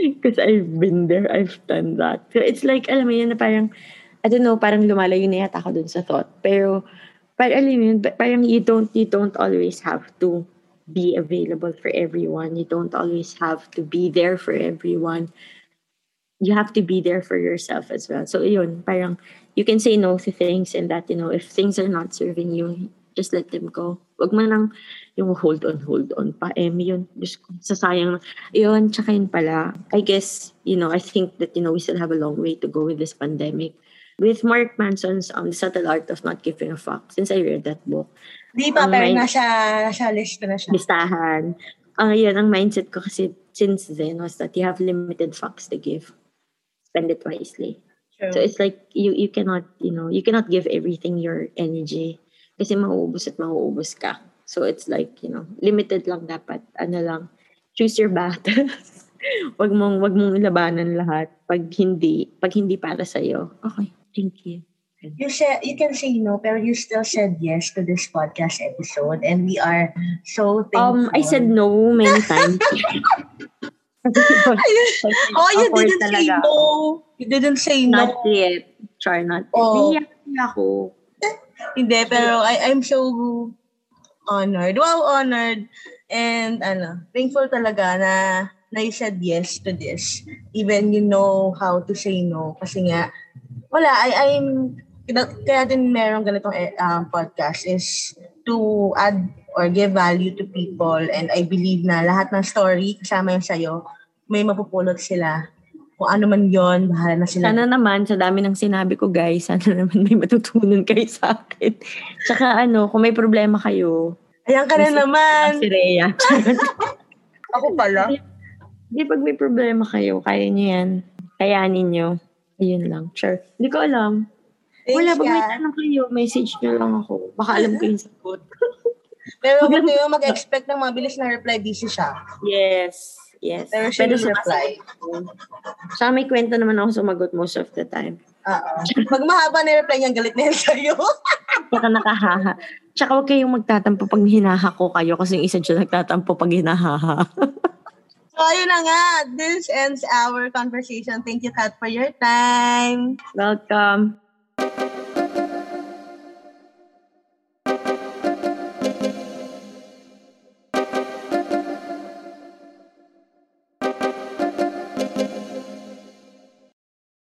Speaker 3: Because I've been there, I've done that. So it's like, alam mo yun, na parang, I don't know, parang lumalayo na yata ako dun sa thought. Pero, parang alam yun, parang you don't, you don't always have to be available for everyone. You don't always have to be there for everyone. You have to be there for yourself as well. So yun, parang you can say no to things and that, you know, if things are not serving you, just let them go. Wag mo nang yung hold on, hold on pa. Eh, yun, just sasayang. Yun, tsaka yun pala. I guess, you know, I think that, you know, we still have a long way to go with this pandemic. With Mark Manson's um, The Subtle Art of Not Giving a Fuck, since I read that book,
Speaker 2: Di pa,
Speaker 3: Ang
Speaker 2: pero
Speaker 3: mind-
Speaker 2: nasa, nasa list na siya.
Speaker 3: listahan. Ang yun, ang mindset ko kasi since then was that you have limited fucks to give. Spend it wisely.
Speaker 2: True.
Speaker 3: So it's like you you cannot, you know, you cannot give everything your energy kasi mauubos at mauubos ka. So it's like, you know, limited lang dapat. Ano lang, choose your battles. [LAUGHS] wag mong wag mong labanan lahat pag hindi pag hindi para sa Okay, thank you.
Speaker 2: you said you can say no, pero you still said yes to this podcast episode, and we are so thankful.
Speaker 3: Um, I said no many times. [LAUGHS]
Speaker 2: oh, you didn't say no. You didn't say no.
Speaker 3: Not yet. Char, not yet.
Speaker 2: Oh.
Speaker 3: Naiyak niya ako. [LAUGHS]
Speaker 2: Hindi, pero I, I'm so honored. Wow, honored. And ano, thankful talaga na na you said yes to this. Even you know how to say no. Kasi nga, wala, I, I'm, kaya- din meron ganitong um, podcast is to add or give value to people. And I believe na lahat ng story, kasama yung sa'yo, may mapupulot sila. Kung ano man yon bahala na sila.
Speaker 3: Sana naman, sa dami ng sinabi ko, guys, sana naman may matutunan kayo sa akin. Tsaka ano, kung may problema kayo,
Speaker 2: Ayan ka na naman.
Speaker 3: si Rhea. [LAUGHS]
Speaker 2: Ako pala.
Speaker 3: Hindi, pag may problema kayo, kaya niyo yan. Kayanin niyo. Ayun lang. Sure. Hindi ko alam. Wala, pag may
Speaker 2: Thanks,
Speaker 3: tanong kayo, message niyo lang ako. Baka alam ko yung sagot. [LAUGHS]
Speaker 2: Pero huwag kayo mag-expect ng mabilis na reply, busy siya.
Speaker 3: Yes. Yes.
Speaker 2: Pero she will reply.
Speaker 3: Sa may kwento naman ako sumagot most of the time.
Speaker 2: Oo. Pag mahaba na reply niya, galit na yan sa'yo. [LAUGHS]
Speaker 3: Tsaka nakahaha. Tsaka huwag kayong magtatampo pag hinahako kayo kasi yung isa dyan nagtatampo pag hinahaha. [LAUGHS]
Speaker 2: So, ayun na nga. This ends our conversation. Thank you, Kat, for your time.
Speaker 3: Welcome.